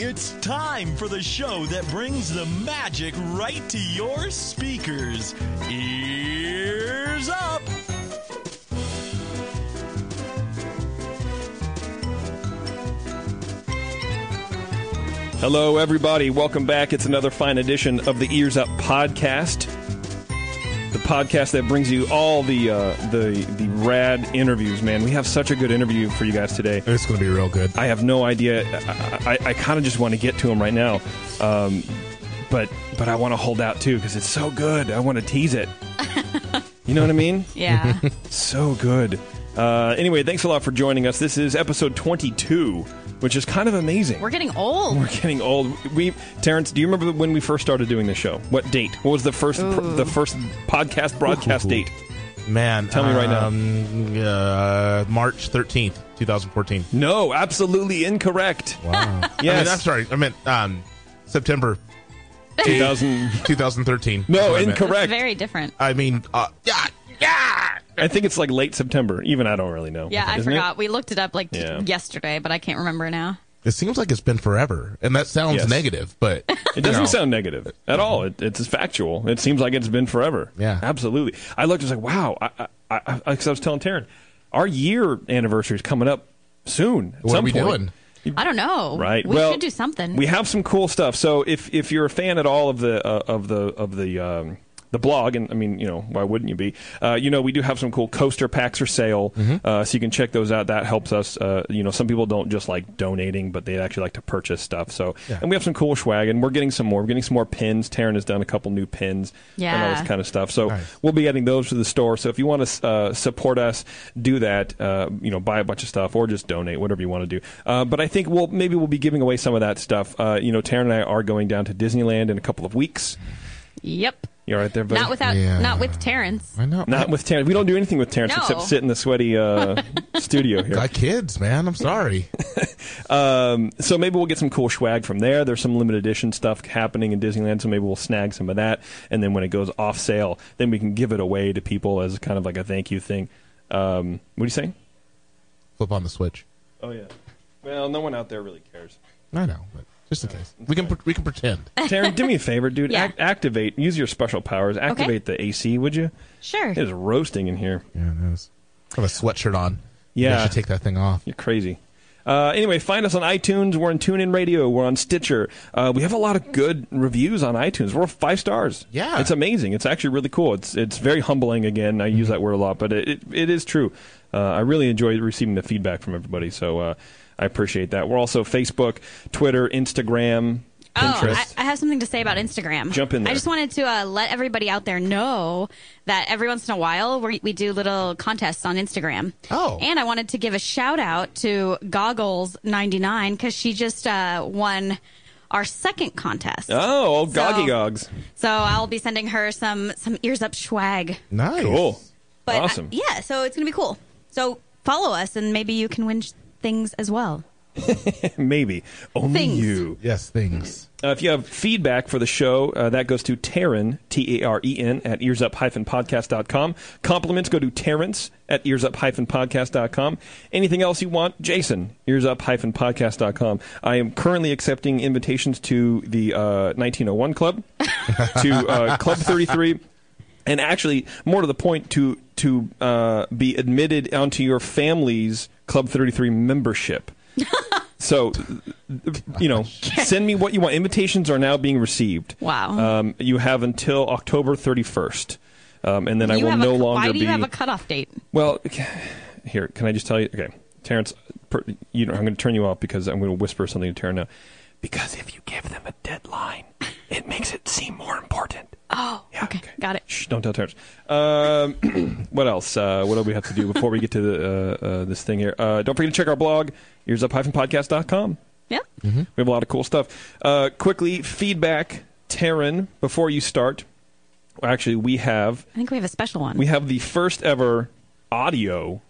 It's time for the show that brings the magic right to your speakers. Ears up! Hello, everybody. Welcome back. It's another fine edition of the Ears Up podcast, the podcast that brings you all the uh, the the rad interviews. Man, we have such a good interview for you guys today. It's going to be real good. I have no idea. I, I, I kind of just want to get to them right now, um, but but I want to hold out too because it's so good. I want to tease it. You know what I mean? Yeah. So good. Uh, anyway, thanks a lot for joining us. This is episode 22, which is kind of amazing. We're getting old. We're getting old. We, Terrence, do you remember when we first started doing this show? What date? What was the first pr- the first podcast broadcast Ooh. date? Man, Tell me right now. um, Uh, March 13th, 2014. No, absolutely incorrect. Wow. I mean, I'm sorry. I meant um, September 2000. 2013. No, That's what I meant. incorrect. Very different. I mean, uh, yeah, yeah. I think it's like late September. Even I don't really know. Yeah, I Isn't it? forgot. We looked it up like t- Yeah. yesterday, but I can't remember now. It seems like it's been forever, and that sounds Yes. negative, but It doesn't sound negative at all. It, it's factual. It seems like it's been forever. Yeah. absolutely. I looked. I was like, wow. I, I, I, I, 'cause I was telling Taryn, our year anniversary is coming up soon. At What some are we point. doing? I don't know. Right. We well, should do something. We have some cool stuff. So if if you're a fan at all of the uh, of the of the um, the blog, and I mean, you know, why wouldn't you be? Uh, you know, we do have some cool coaster packs for sale, Mm-hmm. uh, so you can check those out. That helps us. Uh, you know, some people don't just like donating, but they actually like to purchase stuff. So, Yeah. and we have some cool swag, and we're getting some more. We're getting some more pins. Taryn has done a couple new pins and all this kind of stuff. So Nice. we'll be adding those to the store. So if you want to uh, support us, do that. Uh, you know, buy a bunch of stuff or just donate, whatever you want to do. Uh, but I think we'll maybe we'll be giving away some of that stuff. Uh, you know, Taryn and I are going down to Disneyland in a couple of weeks. yep. You're right there, buddy. Not without. Yeah. Not with Terrence. I know. Not with Terrence. We don't do anything with Terrence No. except sit in the sweaty uh, studio here. Got kids, man. I'm sorry. Um, so maybe we'll get some cool swag from there. There's some limited edition stuff happening in Disneyland, so maybe we'll snag some of that. And then when it goes off sale, then we can give it away to people as kind of like a thank you thing. Um, what are you saying? Flip on the switch. Oh yeah. Well, no one out there really cares. I know, but just in case, we can we can pretend. Taryn, do me a favor, dude. Yeah. Act- activate. Use your special powers. Activate the AC, would you? Sure. It is roasting in here. Yeah, it is. I have a sweatshirt on. Yeah. I should take that thing off. You're crazy. Uh, anyway, find us on iTunes. We're on TuneIn Radio. We're on Stitcher. Uh, we have a lot of good reviews on iTunes. We're five stars. Yeah. it's amazing. It's actually really cool. It's it's very humbling. Again, I Mm-hmm. use that word a lot, but it it, it is true. Uh, I really enjoy receiving the feedback from everybody. So uh, I appreciate that. We're also Facebook, Twitter, Instagram, Oh, Pinterest. I, I have something to say about Instagram. Jump in there. I just wanted to uh, let everybody out there know that every once in a while we, we do little contests on Instagram. Oh. And I wanted to give a shout out to Goggles99 because she just uh, won our second contest. oh, old So- Goggy Gogs. So I'll be sending her some some ears up swag. Nice. Cool. But I- awesome. yeah, so it's gonna be cool. So follow us and maybe you can win sh- things as well. Maybe only Things. you. Yes, things. Uh, if you have feedback for the show, uh, that goes to Taryn, T A R E N, at earsup-podcast.com. Compliments go to Terrence at earsup-podcast.com. Anything else you want, Jason, earsup-podcast.com. I am currently accepting invitations to the uh, 1901 Club, to uh, Club 33, and actually, more to the point, to, to uh, be admitted onto your family's Club 33 membership. So, you know, send me what you want. Invitations are now being received. Wow. Um, you have until October 31st. Um, and then I will no a, longer why do be. you have a cutoff date? well, here, can I just tell you? Okay, Terrence, per, you know, I'm going to turn you off because I'm going to whisper something to Terrence now. Because if you give them a deadline, it makes it seem more important. Oh, Yeah, okay, got it. Shh, don't tell Terrence. Um, what else? Uh, what do we have to do before we get to the, uh, uh, this thing here? Uh, don't forget to check our blog, earsup-podcast.com. Yeah. We have a lot of cool stuff. Uh, quickly, feedback, Taryn, before you start. Actually, we have I think we have a special one. we have the first ever audio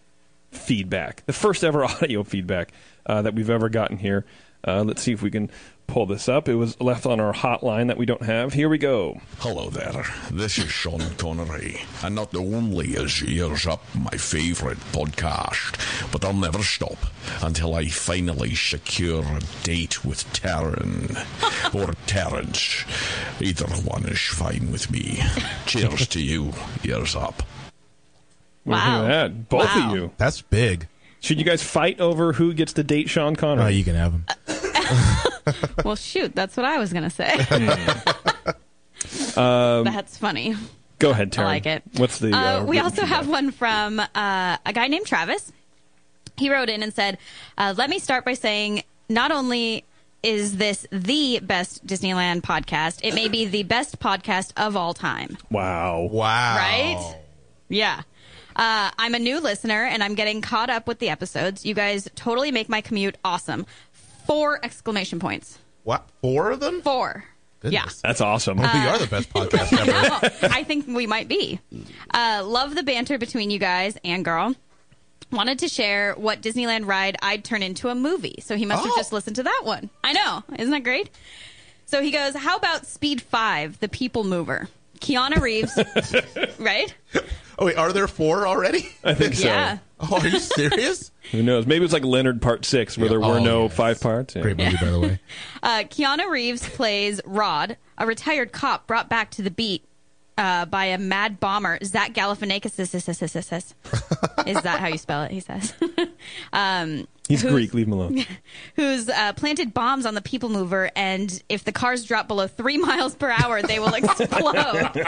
feedback, the first ever audio feedback uh, that we've ever gotten here. Uh, let's see if we can pull this up. It was left on our hotline that we don't have. Here we go. Hello there, this is Sean Connery, and not only is Ears Up my favourite podcast, but I'll never stop until I finally secure a date with Taryn or Terrence. Either one is fine with me. Cheers to you, Ears Up. What do you Wow. that? Both Wow. of you. That's big. Should you guys fight over who gets to date Sean Connery? Oh, you can have him. Well, shoot, that's what I was going to say. Um, that's funny. Go ahead, Taryn. I like it. What's the? Uh, Uh, we also feedback? have one from uh, a guy named Travis. He wrote in and said, uh, "Let me start by saying, not only is this the best Disneyland podcast, it may be the best podcast of all time." Wow. Wow. Right? Yeah. Uh, I'm a new listener and I'm getting caught up with the episodes. You guys totally make my commute awesome. Four exclamation points. What? Four of them? Four. Goodness. That's awesome. we are the best podcast ever. I think we might be. Uh, love the banter between you guys and girl. Wanted to share what Disneyland ride I'd turn into a movie. So he must have Oh. just listened to that one. I know. Isn't that great? So he goes, How about Speed 5, the people mover? Keanu Reeves, right? Oh, wait, are there four already? I think so. Yeah. Oh, are you serious? Who knows? Maybe it's like Leonard Part Six, where there were Oh, no yes. five parts. Yeah. Great movie, by the way. Uh, Keanu Reeves plays Rod, a retired cop brought back to the beat uh, by a mad bomber, Zach Galifianakis. Is that how you spell it? He says. um, He's Greek. Leave him alone. Who's uh, planted bombs on the people mover, and if the cars drop below three miles per hour, they will explode.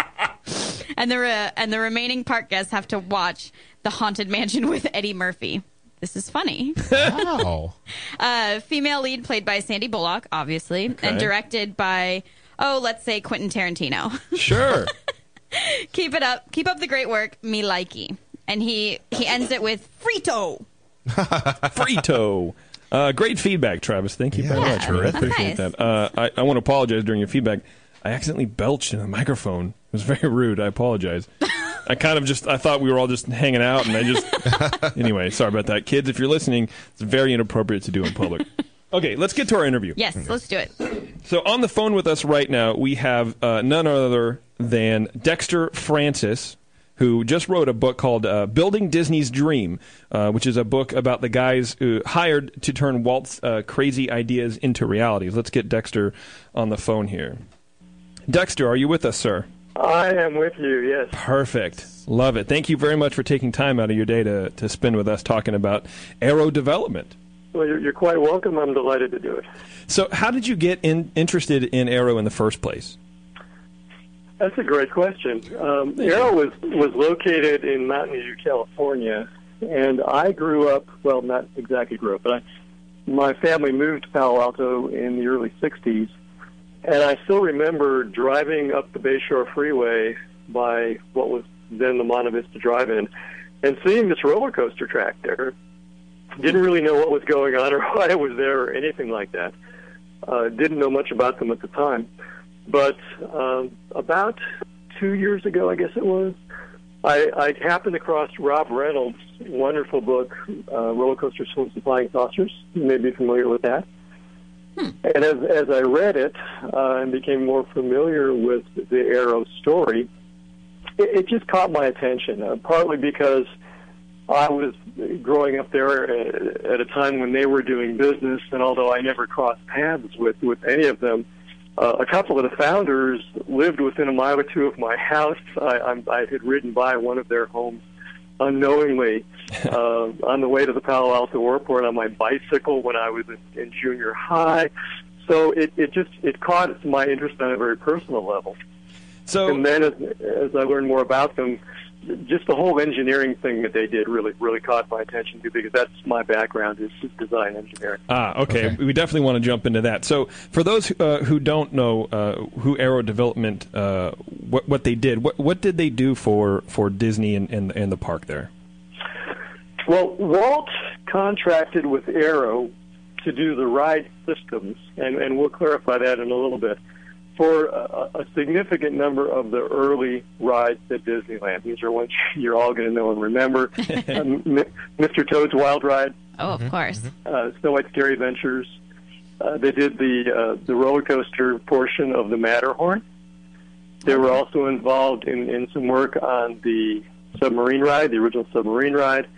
and the re- and the remaining park guests have to watch the haunted mansion with Eddie Murphy. This is funny. Wow. Uh, female lead played by Sandy Bullock, obviously, and directed by, oh, let's say Quentin Tarantino. Sure. keep it up. Keep up the great work. Me likey. And he, he ends it with Frito. Frito. Uh, great feedback, Travis. Thank you very Yeah, much. I appreciate that. Uh, I, I want to apologize during your feedback. I accidentally belched in the microphone. It was very rude. I apologize. I kind of just I thought we were all just hanging out, and I just anyway. Sorry about that, kids. If you're listening, it's very inappropriate to do in public. Okay, let's get to our interview. Yes, let's do it. So on the phone with us right now, we have uh, none other than Dexter Francis, who just wrote a book called uh, "Building Disney's Dream," uh, which is a book about the guys who hired to turn Walt's uh, crazy ideas into realities. Let's get Dexter on the phone here. Dexter, are you with us, sir? I am with you, yes. Perfect. Love it. Thank you very much for taking time out of your day to, to spend with us talking about Arrow Development. Well, you're, you're quite welcome. I'm delighted to do it. So, how did you get in, interested in aero in the first place? That's a great question. Um, Arrow was, was located in Mountain View, California, and I grew up, well, not exactly grew up, but I, my family moved to Palo Alto in the early 60s, and I still remember driving up the Bayshore Freeway by what was then the Monte Vista Drive-In and seeing this roller coaster track there. Didn't really know what was going on or why it was there or anything like that. Uh, didn't know much about them at the time. But um, about two years ago, I guess it was, I, I happened across Rob Reynolds' wonderful book, uh, Roller Coaster Flumes and Flying Saucers. You may be familiar with that. And as, as I read it uh, and became more familiar with the Arrow story, it, it just caught my attention, uh, partly because I was growing up there at, at a time when they were doing business, and although I never crossed paths with, with any of them, uh, a couple of the founders lived within a mile or two of my house. I, I'm, I had ridden by one of their homes unknowingly uh, on the way to the Palo Alto airport on my bicycle when I was in, in junior high. So it, it just it caught my interest on a very personal level. So, And then as, as I learned more about them, just the whole engineering thing that they did really really caught my attention too because that's my background is design engineering. Ah, okay. Okay. We definitely want to jump into that. So, for those uh, who don't know uh, who Arrow Development, uh, what what they did, what what did they do for for Disney and and, and the park there? Well, Walt contracted with Arrow to do the ride systems, and, and we'll clarify that in a little bit, for a, a significant number of the early rides at Disneyland. These are ones you're all going to know and remember. um, Mr. Toad's Wild Ride, Oh, of course. uh, Snow White's Scary Adventures, Uh, they did the uh, the roller coaster portion of the Matterhorn. They were also involved in, in some work on the submarine ride, the original submarine ride.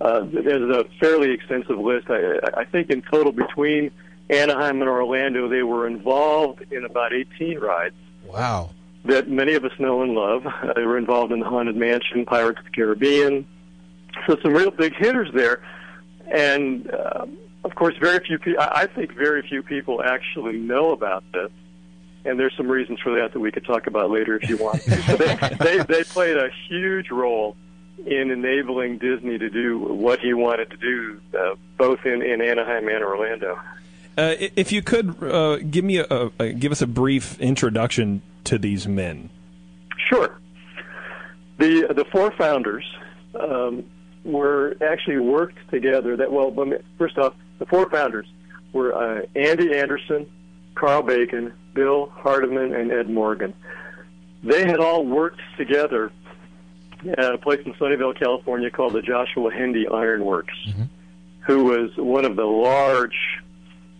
Uh, there's a fairly extensive list. I, I think in total between Anaheim and Orlando, they were involved in about 18 rides Wow. that many of us know and love. Uh, they were involved in the Haunted Mansion, Pirates of the Caribbean. So some real big hitters there, and uh, of course, very few. Pe- I think very few people actually know about this. And there's some reasons for that that we could talk about later if you want. They, they they played a huge role in enabling Disney to do what he wanted to do, uh, both in, in Anaheim and Orlando. Uh, if you could uh, give me a, a give us a brief introduction to these men. Sure. The the four founders um, were actually worked together. That well, me, first off, the four founders were uh, Andy Anderson, Karl Bacon, Bill Hardiman, and Ed Morgan. They had all worked together at a place in Sunnyvale, California, called the Joshua Hendy Iron Works, who was one of the large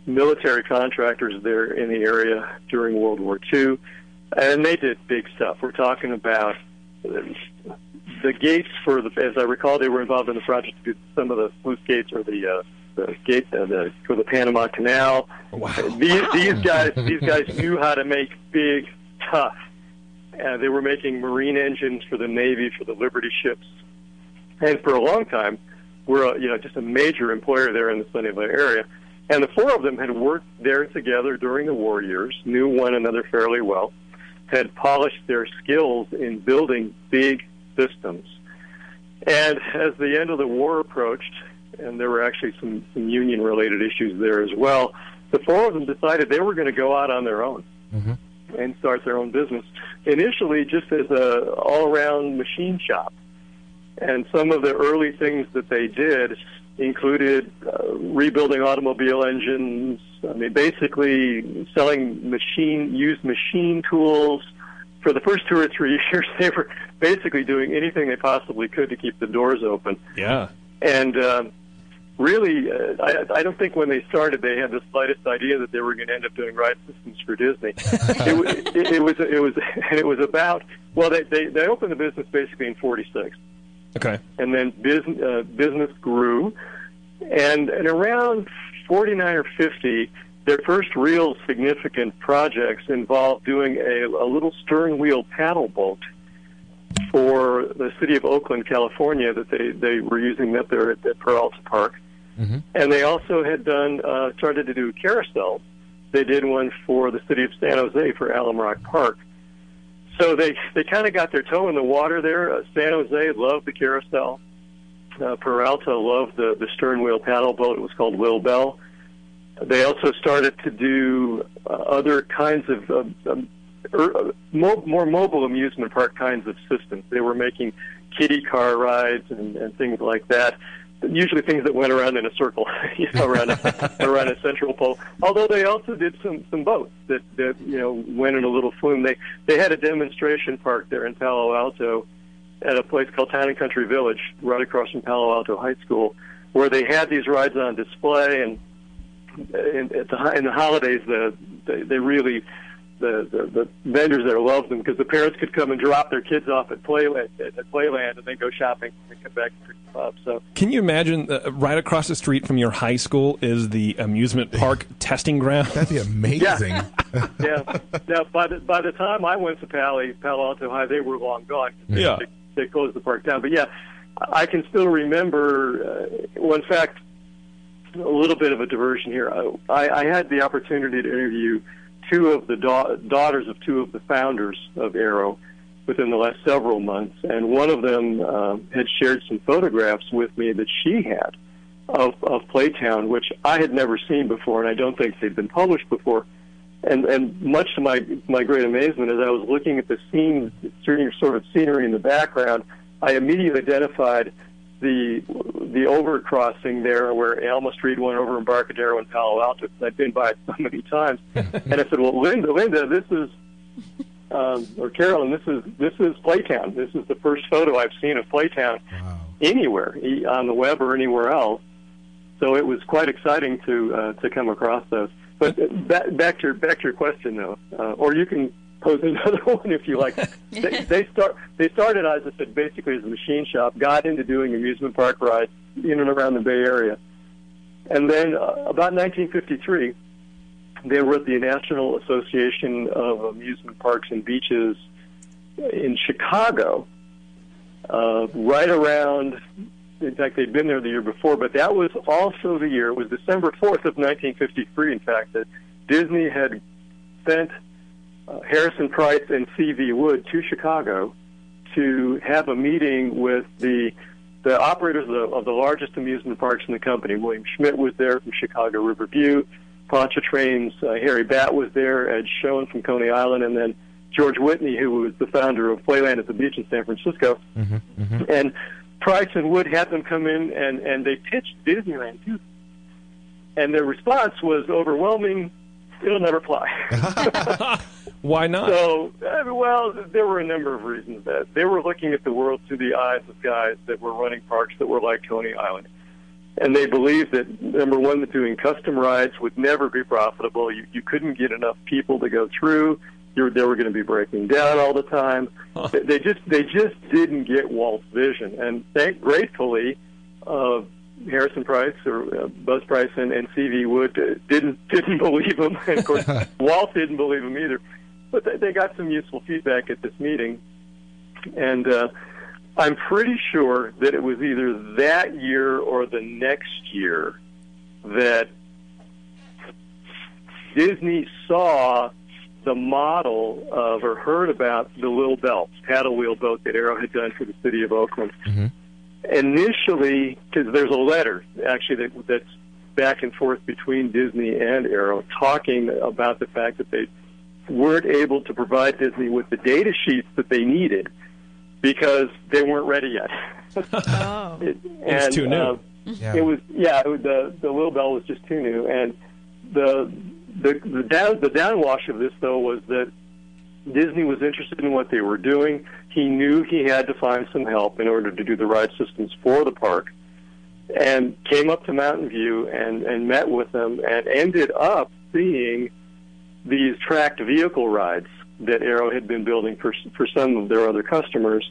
military contractors there in the area during World War II, and they did big stuff. We're talking about uh, the gates for the, as I recall, they were involved in the project to do some of the sluice gates or the uh, the gate uh, the, for the Panama Canal. Wow. These these guys these guys knew how to make big, tough. Uh, they were making marine engines for the Navy for the Liberty ships, and for a long time, were a, you know just a major employer there in the Sunnyvale area. And the four of them had worked there together during the war years, knew one another fairly well, had polished their skills in building big systems. And as the end of the war approached, and there were actually some, some union related issues there as well, the four of them decided they were going to go out on their own mm-hmm. and start their own business. Initially, just as a all around machine shop. And some of the early things that they did included uh, rebuilding automobile engines. I mean, basically selling machine used machine tools. For the first two or three years, they were basically doing anything they possibly could to keep the doors open. Yeah. And um, really, uh, I, I don't think when they started they had the slightest idea that they were going to end up doing ride systems for Disney. it, it, it was it was and it was about well they, they they opened the business basically in '46 Okay. and then business uh, business grew, and at around 49 or 50, their first real significant projects involved doing a, a little stern wheel paddle boat for the city of Oakland, California, that they they were using that there at, at Peralta Park, and they also had done uh, started to do carousels. They did one for the city of San Jose for Alum Rock Park. So they they kind of got their toe in the water there. Uh, San Jose loved the carousel. Uh, Peralta loved the the stern wheel paddle boat. It was called Will Bell. They also started to do uh, other kinds of um, um, er, uh, mo- more mobile amusement park kinds of systems. They were making kiddie car rides and, and things like that. Usually things that went around in a circle, you know, around a, around a central pole. Although they also did some some boats that that you know went in a little flume. They they had a demonstration park there in Palo Alto at a place called Town and Country Village, right across from Palo Alto High School, where they had these rides on display. And in, at the, in the holidays, the they, they really the, the the vendors there loved them because the parents could come and drop their kids off at Playland at, at Playland and then go shopping and come back and pick them up. So Can you imagine uh, right across the street from your high school is the amusement park testing ground? That'd be amazing. yeah. Now, by the by the time I went to Palo Palo Alto High, they were long gone. Yeah. They, they closed the park down. But yeah, I can still remember. Uh, well, in fact, a little bit of a diversion here. I, I had the opportunity to interview two of the da- daughters of two of the founders of Arrow within the last several months, and one of them uh, had shared some photographs with me that she had of, of Playtown, which I had never seen before, and I don't think they'd been published before. And and much to my my great amazement, as I was looking at the scene, sort of scenery in the background, I immediately identified the the overcrossing there where Alma Street went over Embarcadero and Palo Alto. I'd been by it so many times, and I said, "Well, Linda, Linda, this is." Um, or Carolyn, this is this is Playtown. This is the first photo I've seen of Playtown Wow. anywhere on the web or anywhere else. So it was quite exciting to uh, to come across those. But uh, back, back to your, back to your question though, uh, or you can pose another one if you like. they, they start they started as I said basically as a machine shop, got into doing amusement park rides in and around the Bay Area, and then uh, about 1953, they were at the National Association of Amusement Parks and Beaches in Chicago, uh, right around in fact, they'd been there the year before, but that was also the year, it was December 4th of 1953, in fact, that Disney had sent uh, Harrison Price and C.V. Wood to Chicago to have a meeting with the the operators of the, of the largest amusement parks in the company. William Schmidt was there from Chicago Riverview. Pontchartrain's uh, Harry Batt was there, Ed Schoen from Coney Island, and then George Whitney, who was the founder of Playland at the Beach in San Francisco. Mm-hmm, And Price and Wood had them come in and, and they pitched Disneyland to. And their response was overwhelming, it'll never fly. Why not? so, well, there were a number of reasons that they were looking at the world through the eyes of guys that were running parks that were like Coney Island. And they believed that, number one, that doing custom rides would never be profitable. You, you couldn't get enough people to go through. You were, they were going to be breaking down all the time. They, they just they just didn't get Walt's vision. And thank gratefully, uh, Harrison Price or uh, Buzz Price and, and C.V. Wood uh, didn't didn't believe him. And of course, Walt didn't believe him either. But they, they got some useful feedback at this meeting, and uh, I'm pretty sure that it was either that year or the next year that Disney saw the model of or heard about the Little Belt paddle wheel boat that Arrow had done for the city of Oakland. Initially, because there's a letter actually that, that's back and forth between Disney and Arrow talking about the fact that they weren't able to provide Disney with the data sheets that they needed because they weren't ready yet. Oh. It, was too new. uh, Yeah. It was yeah. It was, the the Little Bell was just too new, and the the the down the downwash of this though was that Disney was interested in what they were doing. He knew he had to find some help in order to do the ride systems for the park, and came up to Mountain View and and met with them, and ended up seeing these tracked vehicle rides that Arrow had been building for for some of their other customers,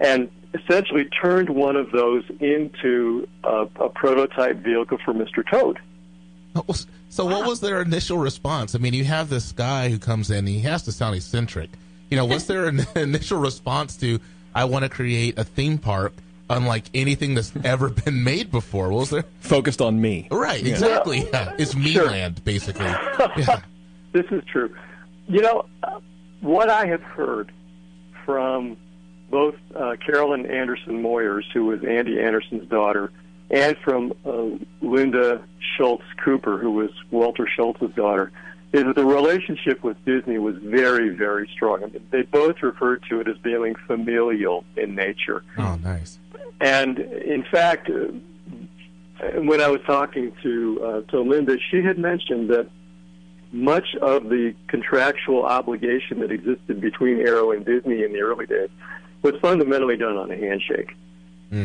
and essentially turned one of those into a, a prototype vehicle for Mr. Toad. So, what was their initial response? I mean, you have this guy who comes in, he has to sound eccentric. You know, what's their in- initial response to, I want to create a theme park unlike anything that's ever been made before? What was there? Focused on me. Right, exactly. Yeah. It's me Sure. land, basically. Yeah. This is true. You know, what I have heard from both uh, Carolyn Anderson Moyers, who was Andy Anderson's daughter, and from uh, Linda Schultz Cooper, who was Walter Schultz's daughter, is that the relationship with Disney was very, very strong. I mean, they both referred to it as being familial in nature. Oh, nice. And in fact, uh, when I was talking to uh, to Linda, she had mentioned that much of the contractual obligation that existed between Arrow and Disney in the early days was fundamentally done on a handshake.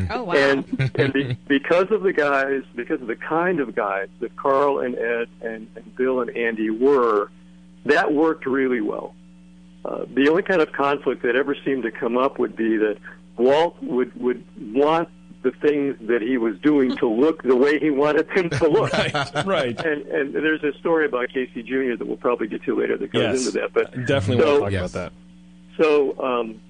Oh wow. And and be, because of the guys, because of the kind of guys that Carl and Ed and, and Bill and Andy were, that worked really well. Uh, the only kind of conflict that ever seemed to come up would be that Walt would would want the things that he was doing to look the way he wanted them to look. Right, right. And, and there's a story about Casey Jr. that we'll probably get to later that goes Yes. into that. But Definitely So- want to talk Yes. about that. so, um,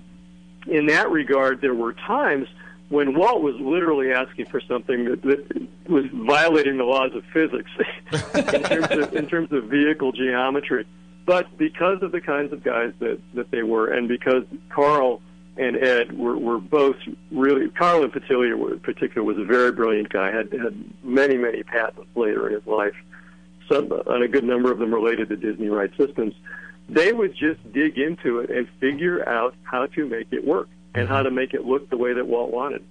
in that regard, there were times when Walt was literally asking for something that, that was violating the laws of physics in, terms of, in terms of vehicle geometry. But because of the kinds of guys that, that they were, and because Carl and Ed were, were both really, Carl in particular, in particular was a very brilliant guy, had, had many, many patents later in his life, some, and a good number of them related to Disney ride systems. They would just dig into it and figure out how to make it work and mm-hmm. how to make it look the way that Walt wanted.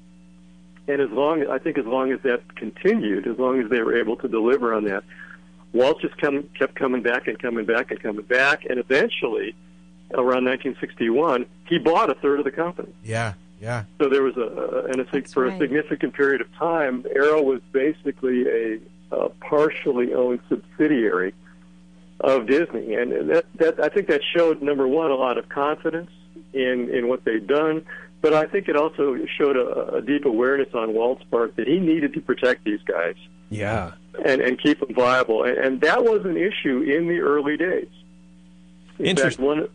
And as long, I think, as long as that continued, as long as they were able to deliver on that, Walt just come, kept coming back and coming back and coming back, and eventually, around 1961, he bought a third of the company. Yeah. Yeah. So there was a, and a, That's for right. a significant period of time, Arrow was basically a, a partially owned subsidiary of Disney, and that, that I think that showed number one a lot of confidence in in what they'd done, but I think it also showed a, a deep awareness on Walt's part that he needed to protect these guys Yeah. and, and keep them viable, and, and that was an issue in the early days. In fact, one.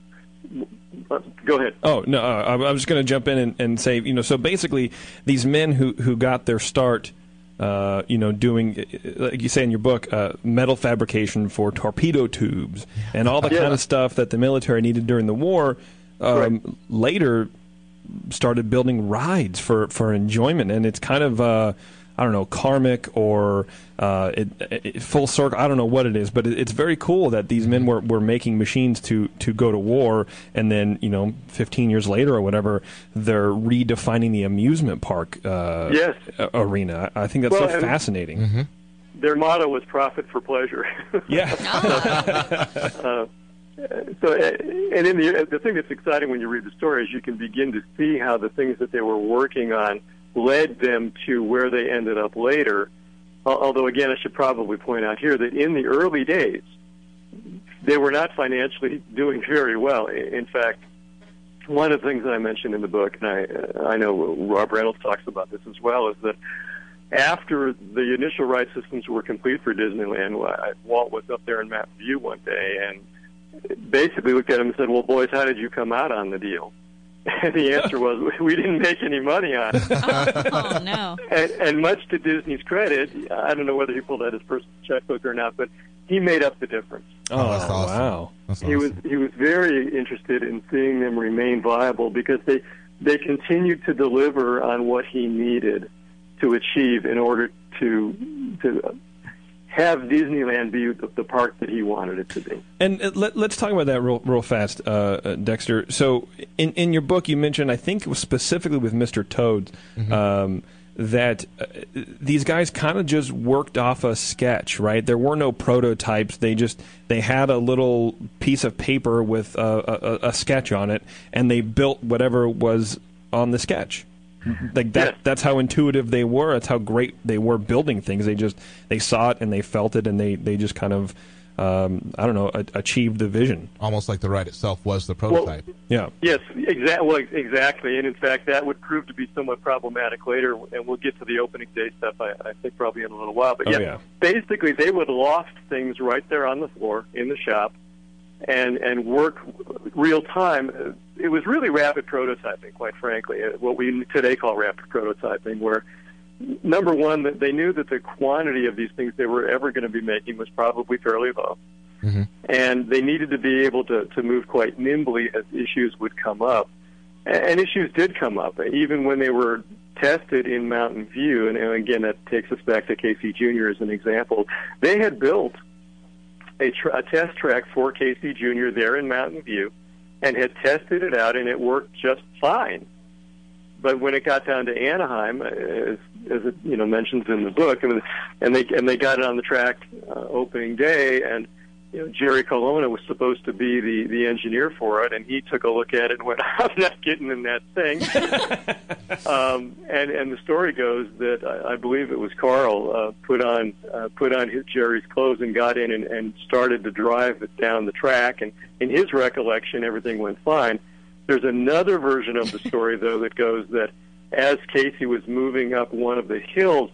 Uh, Go ahead. Oh no, uh, I I was just going to jump in and, and say, you know, so basically, these men who who got their start, uh, you know, doing, uh, like you say in your book, uh, metal fabrication for torpedo tubes and all the Yeah. kind of stuff that the military needed during the war, um, Right. later started building rides for for enjoyment, and it's kind of. Uh, I don't know, karmic or uh, it, it, full circle. I don't know what it is, but it, it's very cool that these men were, were making machines to, to go to war, and then you know, 15 years later or whatever, they're redefining the amusement park uh, Yes. a- arena. I think that's Well, so and- fascinating. Their motto was "Profit for Pleasure." Yeah, so, uh, and in the the thing that's exciting when you read the story is you can begin to see how the things that they were working on led them to where they ended up later. Although, again, I should probably point out here that in the early days, they were not financially doing very well. In fact, one of the things that I mentioned in the book, and I I know Rob Reynolds talks about this as well, is that after the initial ride systems were complete for Disneyland, Walt was up there in Mountain View one day and basically looked at him and said, "Well, boys, how did you come out on the deal?" And the answer was, "We didn't make any money on it." oh no. and, and much to Disney's credit, I don't know whether he pulled out his personal checkbook or not, but he made up the difference. Oh, that's oh, awesome. wow. That's He was he was very interested in seeing them remain viable because they they continued to deliver on what he needed to achieve in order to to have Disneyland be the, the park that he wanted it to be. And uh, let, let's talk about that real, real fast, uh, uh, Dexter. So, in, in your book, you mentioned, I think it was specifically with Mr. Toad, um, that uh, these guys kind of just worked off a sketch, right? There were no prototypes. They just they had a little piece of paper with a, a, a sketch on it, and they built whatever was on the sketch. Like that. Yes. That's how intuitive they were. That's how great they were building things. They just they saw it and they felt it, and they they just kind of um, I don't know a- achieved the vision. Almost like the ride itself was the prototype. Yeah. Yes, exactly. Well, exactly, and in fact, that would prove to be somewhat problematic later, and we'll get to the opening day stuff. I, I think probably in a little while. But Oh, yeah, yeah. basically, they would loft things right there on the floor in the shop, and and work real time. It was really rapid prototyping, quite frankly, uh, what we today call rapid prototyping, where number one, that they knew that the quantity of these things they were ever going to be making was probably fairly low and they needed to be able to, to move quite nimbly as issues would come up. And issues did come up, even when they were tested in Mountain View. And, and again, that takes us back to Casey Jr. as an example. They had built a, tr- a test track for Casey Jr. there in Mountain View and had tested it out, and it worked just fine. But when it got down to Anaheim, uh, as, as it you know mentions in the book, and, and they and they got it on the track uh, opening day, and you know Jerry Colonna was supposed to be the the engineer for it, and he took a look at it and went, "I'm not getting in that thing." um, and and the story goes that I, I believe it was Carl uh, put on uh, put on his Jerry's clothes and got in and, and started to drive it down the track, and in his recollection, everything went fine. There's another version of the story, though, that goes that as Casey was moving up one of the hills,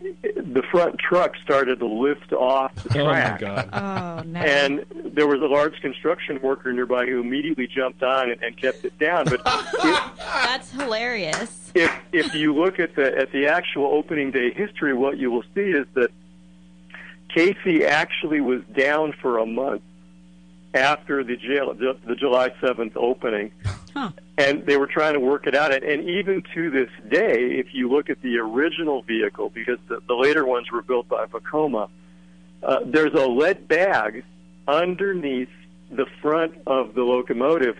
the front truck started to lift off the Oh my track. God. Oh no. And there was a large construction worker nearby who immediately jumped on and, and kept it down. But if, That's hilarious. if if you look at the at the actual opening day history, what you will see is that Casey actually was down for a month after the jail the, the July seventh opening, Huh. and they were trying to work it out. And, and even to this day, if you look at the original vehicle, because the, the later ones were built by Vekoma, uh, there's a lead bag underneath the front of the locomotive.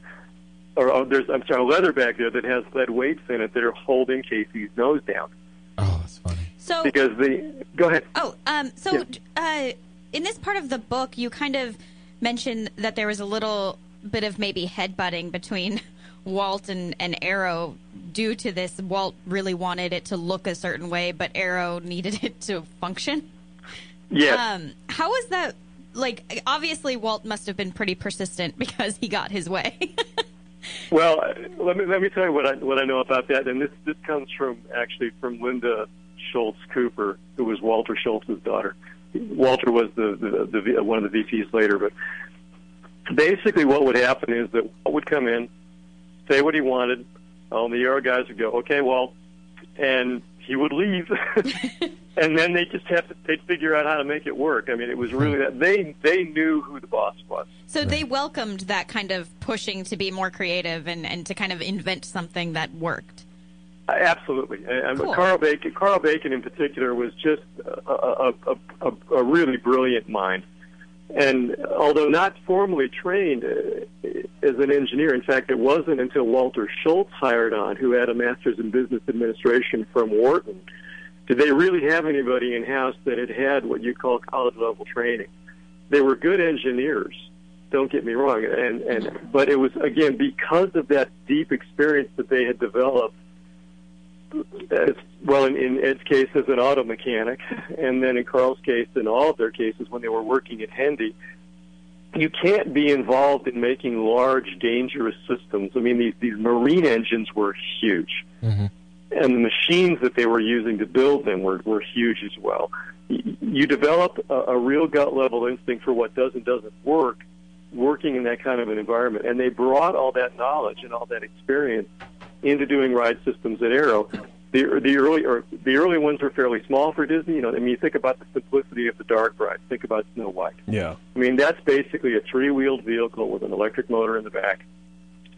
Or oh, there's, I'm sorry, a leather bag there that has lead weights in it that are holding Casey's nose down. Oh, that's funny. So Because the go ahead. Oh, um, so uh, in this part of the book, you kind of mentioned that there was a little bit of maybe headbutting between Walt and, and Arrow due to this, Walt really wanted it to look a certain way, but Arrow needed it to function. Yes. Um, how was that? Like, obviously, Walt must have been pretty persistent because he got his way. Well, let me let me tell you what I what I know about that, and this this comes from actually from Linda Schultz Cooper, who was Walter Schultz's daughter. Walter was the, the, the one of the VPs later, but basically what would happen is that Walt would come in, say what he wanted. All the Arrow guys would go, "Okay, Walt," and he would leave, and then they just have to they'd figure out how to make it work. I mean, it was really that they they knew who the boss was. so they welcomed that kind of pushing to be more creative and, and to kind of invent something that worked. Uh, Absolutely, and Cool. Karl Bacon, Karl Bacon in particular, was just a, a, a, a, really brilliant mind. And although not formally trained uh, as an engineer, in fact, it wasn't until Walter Schultz hired on, who had a master's in business administration from Wharton, did they really have anybody in house that had had what you call college level training. They were good engineers. Don't get me wrong, and and but it was again because of that deep experience that they had developed as well in, in Ed's case as an auto mechanic, and then in Carl's case, in all of their cases when they were working at Hendy, you can't be involved in making large, dangerous systems. I mean, these these marine engines were huge, mm-hmm. and the machines that they were using to build them were were huge as well. You develop a, a real gut level instinct for what does and doesn't work, working in that kind of an environment, and they brought all that knowledge and all that experience into doing ride systems at Arrow. The the early or the early ones were fairly small for Disney. You know, I mean, you think about the simplicity of the Dark Ride. Think about Snow White. Yeah. I mean, that's basically a three-wheeled vehicle with an electric motor in the back.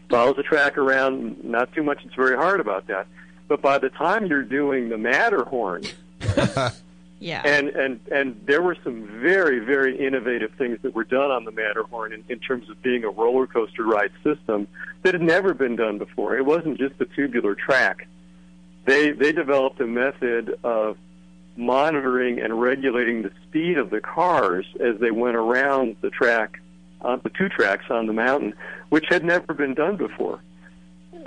Follows the track around. Not too much. It's very hard about that. But by the time you're doing the Matterhorn, Yeah. and and and there were some very very innovative things that were done on the Matterhorn in, in terms of being a roller coaster ride system that had never been done before. It wasn't just a tubular track. They they developed a method of monitoring and regulating the speed of the cars as they went around the track, uh, the two tracks on the mountain, which had never been done before,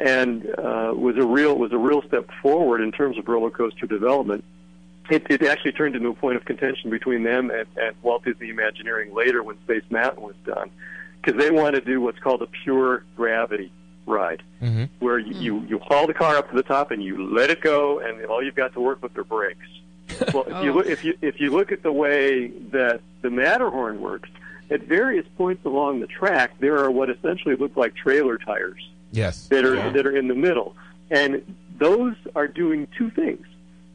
and uh, was a real was a real step forward in terms of roller coaster development it, it actually turned into a point of contention between them and, and Walt Disney Imagineering later when Space Mountain was done, because they wanted to do what's called a pure gravity ride, Mm-hmm. where you, you you haul the car up to the top and you let it go, and all you've got to work with are brakes. Well, if you look if you if you look at the way that the Matterhorn works, at various points along the track, there are what essentially look like trailer tires Yes. that are that are in the middle, and those are doing two things.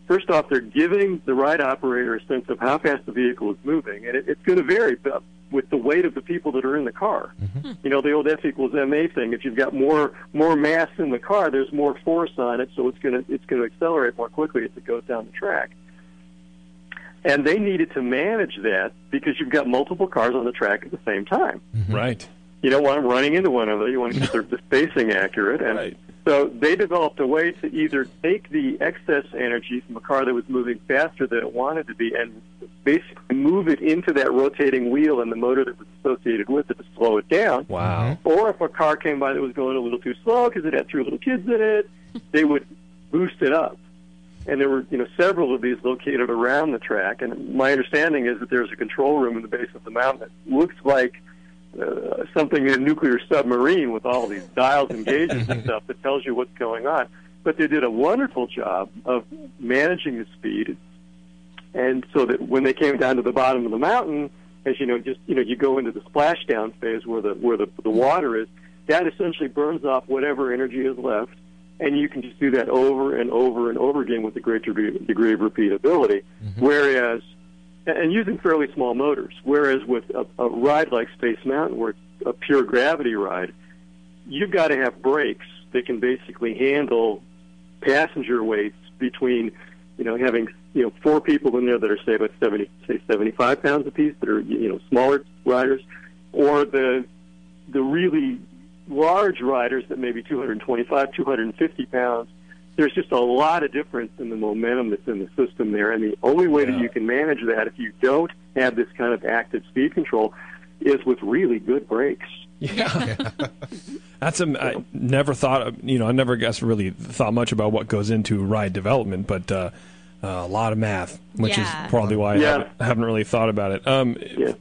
First off, they're giving the ride operator a sense of how fast the vehicle is moving, and it, it's going to vary b- with the weight of the people that are in the car. Mm-hmm. Hmm. You know, the old F equals ma thing. If you've got more more mass in the car, there's more force on it, so it's going to it's going to accelerate more quickly as it goes down the track. And they needed to manage that because you've got multiple cars on the track at the same time mm-hmm. Right. you don't want them running into one another. You want to keep the, the spacing accurate. And Right. So they developed a way to either take the excess energy from a car that was moving faster than it wanted to be and basically move it into that rotating wheel and the motor that was associated with it to slow it down. Wow. Mm-hmm. Or if a car came by that was going a little too slow because it had three little kids in it, they would boost it up. And there were, you know, several of these located around the track. And my understanding is that there's a control room in the base of the mountain that looks like uh, something in a nuclear submarine with all these dials and gauges and stuff that tells you what's going on. But they did a wonderful job of managing the speed, and so that when they came down to the bottom of the mountain, as you know, just you know, you go into the splashdown phase where the where the the water is. That essentially burns off whatever energy is left, and you can just do that over and over and over again with a great degree, degree of repeatability. Whereas and using fairly small motors. Whereas with a, a ride like Space Mountain, where it's a pure gravity ride, you've got to have brakes that can basically handle passenger weights between, you know, having you know four people in there that are say about seventy, say seventy-five pounds apiece that are you know smaller riders, or the the really large riders that may be 225, 250 pounds there's just a lot of difference in the momentum that's in the system there. And the only way that you can manage that if you don't have this kind of active speed control is with really good brakes. Yeah. That's a, I never thought, you know, I never guess really thought much about what goes into ride development, but uh, uh, a lot of math, which Yeah. is probably why I Yeah. haven't, haven't really thought about it. Um,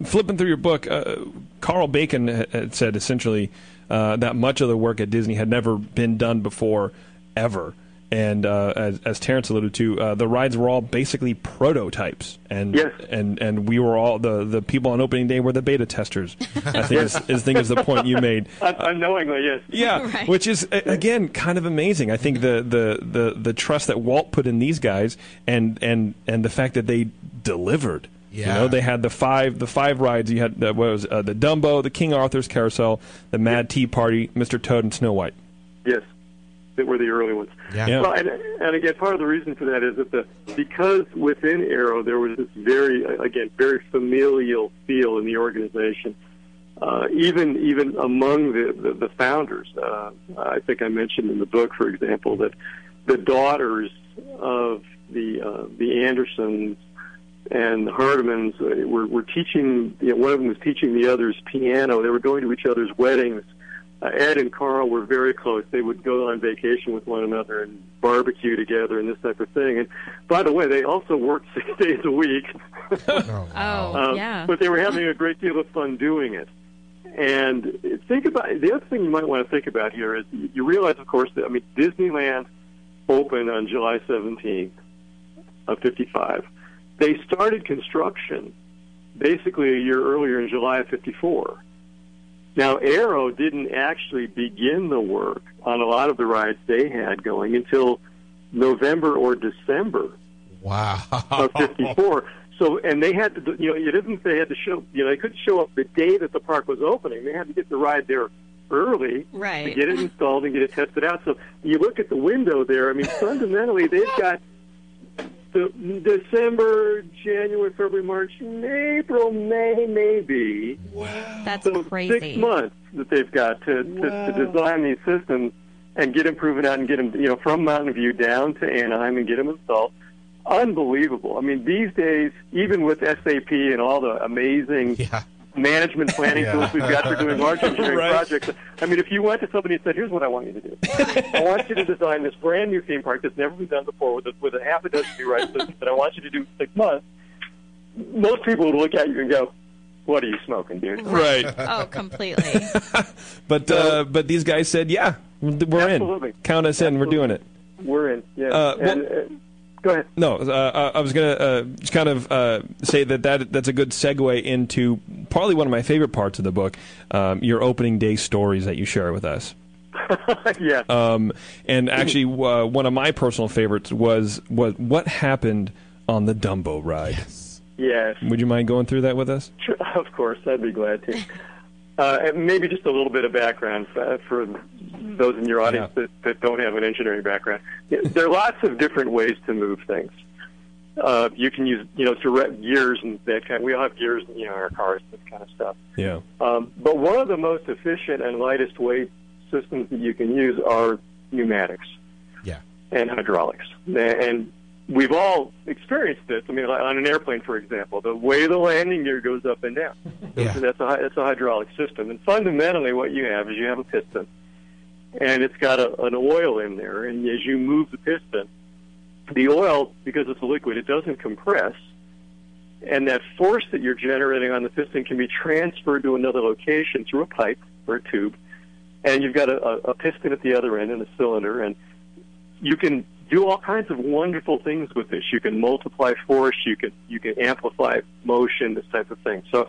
Flipping through your book, uh, Karl Bacon had said essentially uh, that much of the work at Disney had never been done before, ever. And uh, as, as Terrence alluded to, uh, the rides were all basically prototypes, and Yes. and and we were all the, the people on opening day were the beta testers. I think is, is think is the point you made. Un- Unknowingly, yes. Yeah, Right. which is again kind of amazing. I think the, the, the, the trust that Walt put in these guys, and and and the fact that they delivered. You Yeah. know, they had the five the five rides. You had uh, what was uh, the Dumbo, the King Arthur's Carousel, the Mad Tea Party, Mr. Toad, and Snow White. Yes, that were the early ones. Yeah. Yeah. Well, and, and again, part of the reason for that is that the because within Arrow there was this very again very familial feel in the organization. Uh, even even among the the, the founders, uh, I think I mentioned in the book, for example, that the daughters of the uh, the Andersons and the Hardemans uh, were, were teaching. You know, one of them was teaching the others piano. They were going to each other's weddings. Uh, Ed and Karl were very close. They would go on vacation with one another and barbecue together and this type of thing. And by the way, they also worked six days a week. Oh, wow. Oh, Um, yeah. But they were having a great deal of fun doing it. And think about the other thing you might want to think about here is you realize, of course, that I mean Disneyland opened on July 17th of 55. They started construction basically a year earlier in July of 54. Now, Arrow didn't actually begin the work on a lot of the rides they had going until November or December wow. of 54. So, and they had to, you know, it isn't they had to show, you know, they couldn't show up the day that the park was opening. They had to get the ride there early right. to Right. get it installed and get it tested out. So you look at the window there. I mean, fundamentally, they've got the December, January, February, March, April, May, maybe. Wow. That's So crazy. six months that they've got to, to, to design these systems and get them proven out and get them, you know, from Mountain View down to Anaheim and get them installed. Unbelievable. I mean, these days, even with SAP and all the amazing Yeah. Management planning Yeah. tools we've got for doing large engineering Right. projects. I mean, if you went to somebody and said, "Here's what I want you to do. I want you to design this brand new theme park that's never been done before with a, with a half a dozen new rides that I want you to do in six months," most people would look at you and go, "What are you smoking, dude?" Right. Oh, completely. But uh, but these guys said, yeah, we're Absolutely. in. Count us in. We're doing it. We're in. Yeah. Uh, well- and, uh, go ahead. No, uh, I was going to uh, just kind of uh, say that, that that's a good segue into probably one of my favorite parts of the book, um, your opening day stories that you share with us. yeah. Um, and actually, uh, one of my personal favorites was, was what happened on the Dumbo ride. yes. Would you mind going through that with us? Sure, of course, I'd be glad to. Uh, and maybe just a little bit of background uh, for those in your audience Yeah. that, that don't have an engineering background. There are lots of different ways to move things. Uh, you can use, you know, direct gears and that kind. Of, We all have gears, you know, in our cars, this kind of stuff. Yeah. Um, but one of the most efficient and lightest weight systems that you can use are pneumatics Yeah. and hydraulics. And we've all experienced this. I mean, on an airplane, for example, the way the landing gear goes up and down. Yeah. That's a that's a hydraulic system. And fundamentally, what you have is you have a piston, and it's got a, an oil in there. And as you move the piston, the oil, because it's a liquid, it doesn't compress. And that force that you're generating on the piston can be transferred to another location through a pipe or a tube. And you've got a, a, piston at the other end and a cylinder, and you can do all kinds of wonderful things with this. You can multiply force, you can you can amplify motion, this type of thing. So,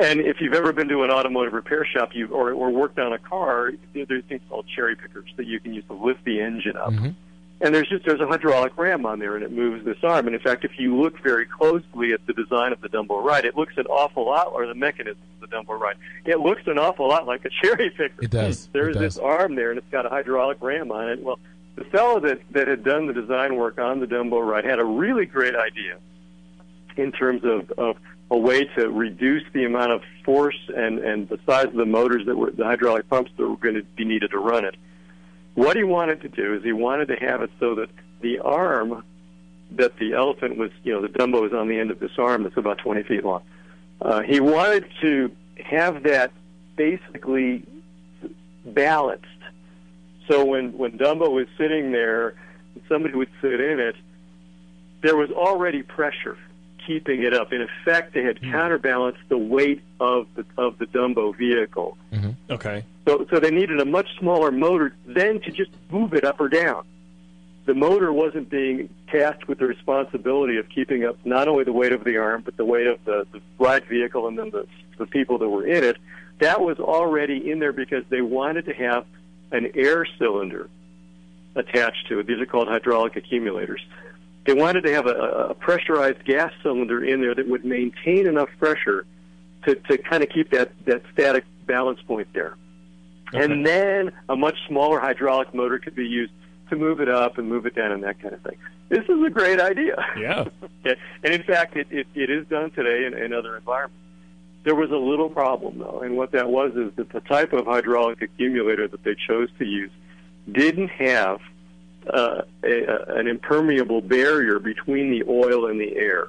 and if you've ever been to an automotive repair shop, you or, or worked on a car, there's things called cherry pickers that you can use to lift the engine up. Mhm. And there's just there's a hydraulic ram on there, and it moves this arm. And in fact, if you look very closely at the design of the Dumbo ride, it looks an awful lot, or the mechanism of the Dumbo ride, it looks an awful lot like a cherry picker. It does. There's It does. this arm there, and it's got a hydraulic ram on it. Well, the fellow that that had done the design work on the Dumbo ride had a really great idea in terms of, of a way to reduce the amount of force and, and the size of the motors that were the hydraulic pumps that were going to be needed to run it. What he wanted to do is he wanted to have it so that the arm that the elephant was, you know, the Dumbo was on the end of this arm that's about 20 feet long. Uh, he wanted to have that basically balanced. So when when Dumbo was sitting there, somebody would sit in it, there was already pressure keeping it up. In effect, they had hmm. counterbalanced the weight of the of the Dumbo vehicle. Mm-hmm. Okay. So, so they needed a much smaller motor then to just move it up or down. The motor wasn't being tasked with the responsibility of keeping up not only the weight of the arm, but the weight of the, the ride vehicle and then the, the people that were in it. That was already in there because they wanted to have an air cylinder attached to it. These are called hydraulic accumulators. They wanted to have a, a pressurized gas cylinder in there that would maintain enough pressure to, to kind of keep that, that static balance point there. And then a much smaller hydraulic motor could be used to move it up and move it down and that kind of thing. This is a great idea. Yeah. And in fact, it, it, it is done today in, in other environments. There was a little problem, though, and what that was is that the type of hydraulic accumulator that they chose to use didn't have uh, a, an impermeable barrier between the oil and the air.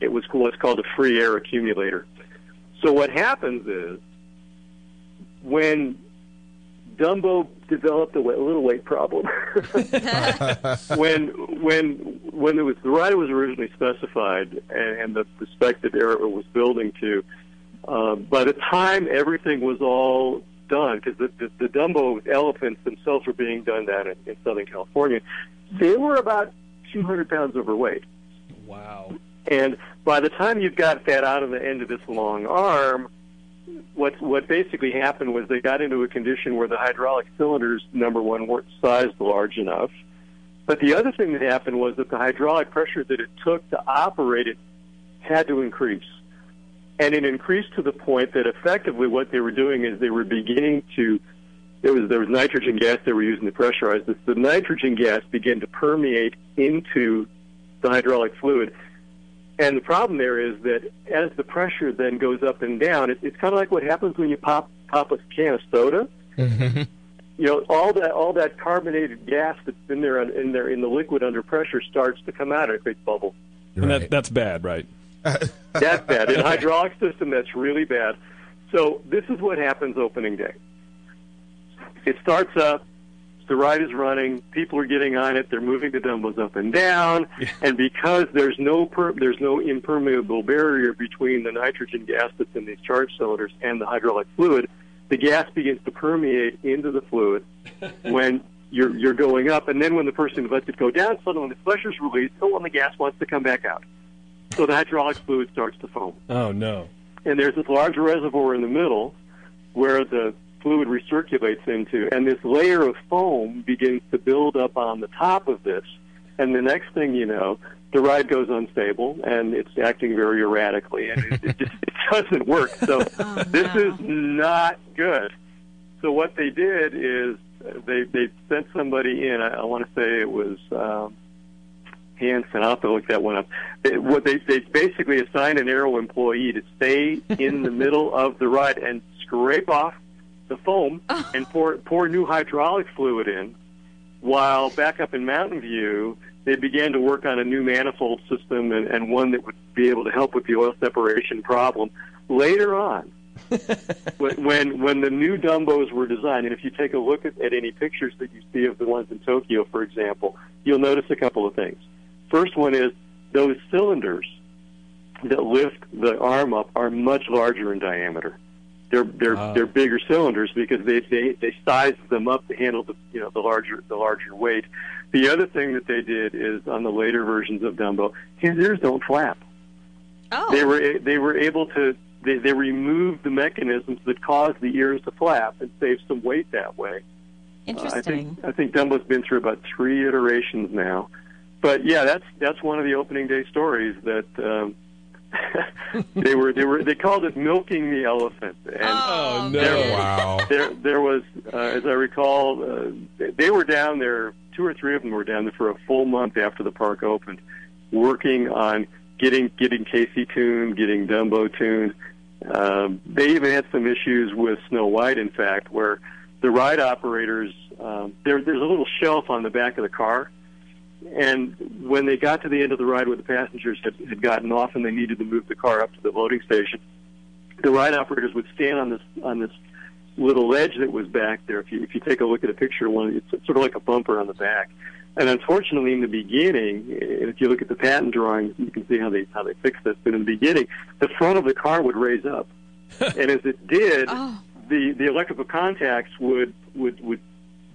It was what's called a free air accumulator. So what happens is when Dumbo developed a, little weight problem. when when when it was the ride was originally specified and, and the, spec that was building to, uh, by the time everything was all done, because the, the, the Dumbo elephants themselves were being done down in, in Southern California, they were about 200 pounds overweight. Wow. And by the time you've got that out of the end of this long arm, what what basically happened was they got into a condition where the hydraulic cylinders, number one, weren't sized large enough. But the other thing that happened was that the hydraulic pressure that it took to operate it had to increase. And it increased to the point that effectively what they were doing is they were beginning to there was there was nitrogen gas they were using to pressurize this. The nitrogen gas began to permeate into the hydraulic fluid. And the problem there is that as the pressure then goes up and down, it, it's kind of like what happens when you pop pop a can of soda. Mm-hmm. You know, all that all that carbonated gas that's in there in there in the liquid under pressure starts to come out. It creates bubbles. And that, that's bad, right? That's bad. In hydraulic system, that's really bad. So this is what happens opening day. It starts up. The ride is running. People are getting on it. They're moving the dumbbells up and down. And because there's no per, there's no impermeable barrier between the nitrogen gas that's in these charge cylinders and the hydraulic fluid, the gas begins to permeate into the fluid when you're you're going up. And then when the person lets it go down, suddenly the pressure's released. So when the gas wants to come back out, so the hydraulic fluid starts to foam Oh no. and there's this large reservoir in the middle where the fluid recirculates into, and this layer of foam begins to build up on the top of this. And the next thing you know, the ride goes unstable and it's acting very erratically, and it, it just it doesn't work. So this is not good. So what they did is they they sent somebody in. I, I want to say it was. Um, Hanson. I'll have to look that one up. It, what they they basically assigned an Arrow employee to stay in the middle of the ride and scrape off the foam and pour pour new hydraulic fluid in, while back up in Mountain View they began to work on a new manifold system and, and one that would be able to help with the oil separation problem. Later on, when when when the new Dumbos were designed, and if you take a look at, at any pictures that you see of the ones in Tokyo, for example, you'll notice a couple of things. First one is those cylinders that lift the arm up are much larger in diameter. They're they're Wow. they're bigger cylinders because they they they size them up to handle the you know the larger the larger weight. The other thing that they did is on the later versions of Dumbo, his ears don't flap Oh, they were they were able to they, they removed the mechanisms that cause the ears to flap and save some weight that way. Uh, I think I think Dumbo's been through about three iterations now, but yeah, that's that's one of the opening day stories that um, they were they were they called it milking the elephant. And Oh, no. There- Wow. there there was, uh, as I recall, uh, they- they were down there. Two or three of them were down there for a full month after the park opened, working on getting getting Casey tuned, getting Dumbo tuned. Um, they even had some issues with Snow White, in fact, where the ride operators um, there, there's a little shelf on the back of the car, and when they got to the end of the ride where the passengers had, had gotten off and they needed to move the car up to the loading station, the ride operators would stand on this on this little ledge that was back there. If you if you take a look at a picture, one it's sort of like a bumper on the back. And unfortunately, in the beginning, if you look at the patent drawings, you can see how they how they fixed this. But in the beginning, the front of the car would raise up, and as it did, Oh. the the electrical contacts would would would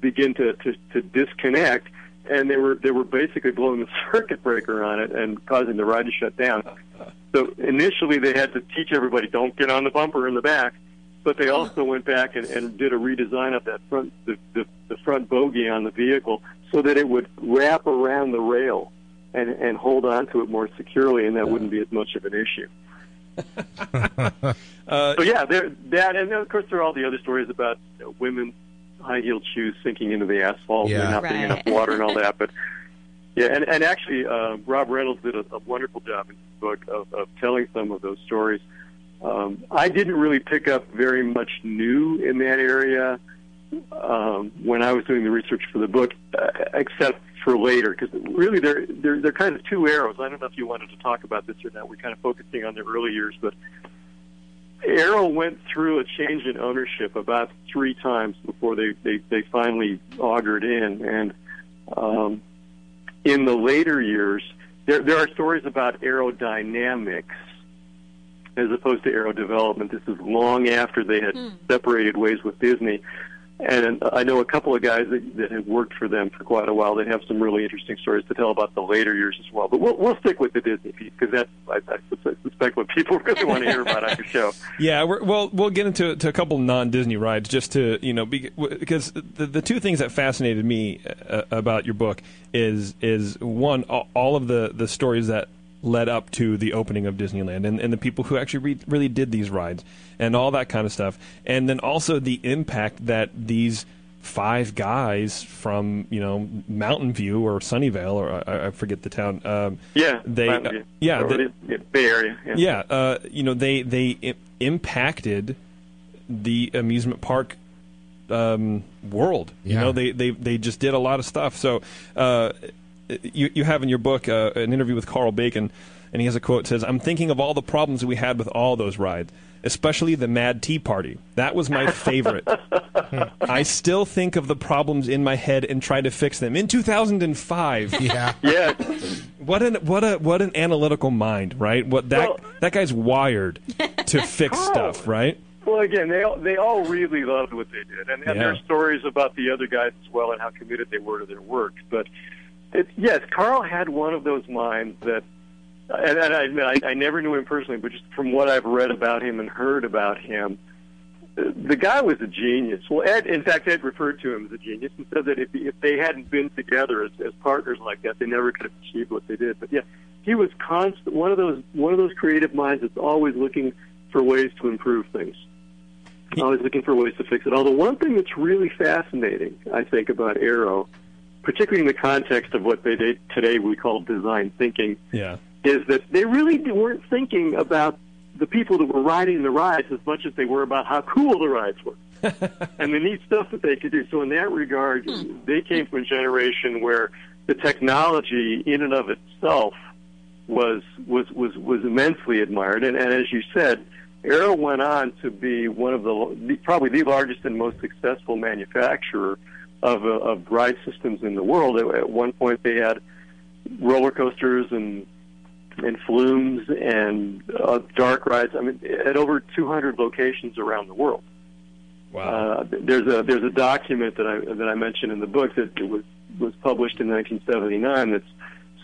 begin to, to, to disconnect, and they were they were basically blowing the circuit breaker on it and causing the ride to shut down. So initially, they had to teach everybody don't get on the bumper in the back, but they also went back and, and did a redesign of that front the, the, the front bogie on the vehicle so that it would wrap around the rail and and hold on to it more securely, and that wouldn't be as much of an issue. uh, so yeah, there that, and then of course there are all the other stories about you know, women high heeled shoes sinking into the asphalt Yeah. and not being enough water and all that. But yeah, and and actually, uh, Rob Reynolds did a, a wonderful job in his book of, of telling some of those stories. Um, I didn't really pick up very much new in that area um, when I was doing the research for the book, uh, except for later, because really they're, they're they're kind of two arrows. I don't know if you wanted to talk about this or not. We're kind of focusing on the early years, but Arrow went through a change in ownership about three times before they they, they finally augured in, and um, in the later years, there there are stories about Arrow Dynamics as opposed to Arrow Development. This is long after they had separated ways with Disney. And I know a couple of guys that, that have worked for them for quite a while. They have some really interesting stories to tell about the later years as well. But we'll, we'll stick with the Disney piece because that's, I, I suspect, what people really want to hear about on your show. Yeah, we're, well, we'll get into to a couple non-Disney rides just to you know because the the two things that fascinated me uh, about your book is is one all of the the stories that led up to the opening of Disneyland and, and the people who actually re- really did these rides and all that kind of stuff, and then also the impact that these five guys from you know Mountain View or Sunnyvale or I, I forget the town. Um, Yeah, they Mountain View. yeah Or they- it is- yeah, Bay Area. Yeah. yeah, uh, you know they they I- impacted the amusement park um, world. You know they, they they just did a lot of stuff. So uh, you you have in your book uh, an interview with Karl Bacon, and he has a quote that says, "I'm thinking of all the problems we had with all those rides." Especially the Mad Tea Party. That was my favorite. I still think of the problems in my head and try to fix them. In 2005, Yeah. Yeah. what an what a what an analytical mind, right? What that Well- that guy's wired to fix stuff, right? Well, again, they all, they all really loved what they did, and, and Yeah. there are stories about the other guys as well and how committed they were to their work. But it, yes, Karl had one of those minds that, and, and I, admit I, I never knew him personally, but just from what I've read about him and heard about him, the guy was a genius. Well, Ed, in fact, Ed referred to him as a genius and said that if, if they hadn't been together as, as partners like that, they never could have achieved what they did. But yeah, he was constant, one of those one of those creative minds that's always looking for ways to improve things. Always looking for ways to fix it. Although one thing that's really fascinating, I think, about Arrow, particularly in the context of what they did today we call design thinking, Yeah. is that they really weren't thinking about the people that were riding the rides as much as they were about how cool the rides were and the neat stuff that they could do. So in that regard, hmm. they came from a generation where the technology in and of itself was was was was immensely admired. And, and as you said, Arrow went on to be one of the, the probably the largest and most successful manufacturer of uh, of ride systems in the world. At, one point, they had roller coasters and and flumes and uh, dark rides. I mean, at over 200 locations around the world. Wow. Uh, there's a there's a document that I that I mentioned in the book that it was was published in 1979. That's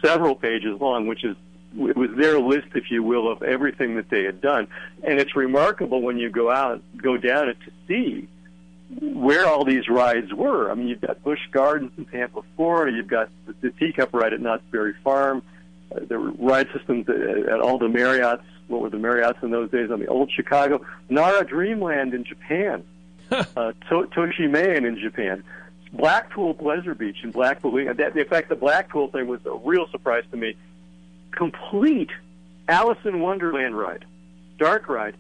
several pages long, which is it was their list, if you will, of everything that they had done. And it's remarkable when you go out go down it to see where all these rides were. I mean, you've got Busch Gardens in Tampa, Florida. You've got the, the Teacup ride at Knott's Berry Farm. Uh, there were ride systems at, at all the Marriotts. What were the Marriotts in those days? On the old Chicago, Nara Dreamland in Japan, uh, to- Toshimaen in Japan, Blackpool Pleasure Beach in Blackpool. In fact, the Blackpool thing was a real surprise to me. Complete Alice in Wonderland ride, dark ride,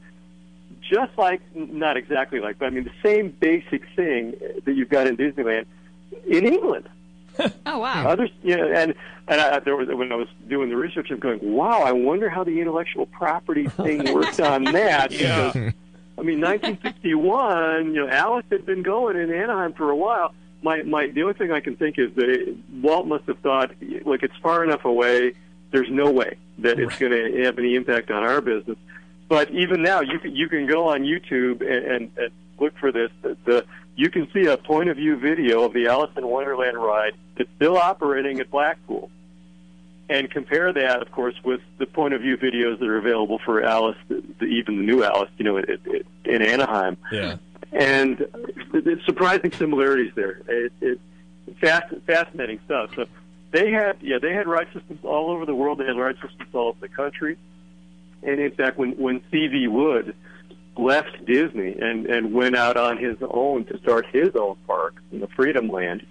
just like not exactly like, but I mean the same basic thing that you've got in Disneyland in England. Oh wow. Others, you know, and and I, there was when I was doing the research, I'm going, wow, I wonder how the intellectual property thing worked on that. Yeah. Because I mean, 1961. You know, Alice had been going in Anaheim for a while. My my the only thing I can think is that it, Walt must have thought, like, it's far enough away. There's no way that it's going to have any impact on our business. But even now, you can you can go on YouTube and, and, and look for this. The, the you can see a point of view video of the Alice in Wonderland ride that's still operating at Blackpool and compare that, of course, with the point of view videos that are available for Alice, the, the, even the new Alice, you know, it, it, in Anaheim. Yeah. And it's surprising similarities there. It, it fast, fascinating stuff. So they had, yeah, they had ride systems all over the world. They had ride systems all over the country. And in fact, when when C.V. Wood left Disney and and went out on his own to start his own park in the Freedomland,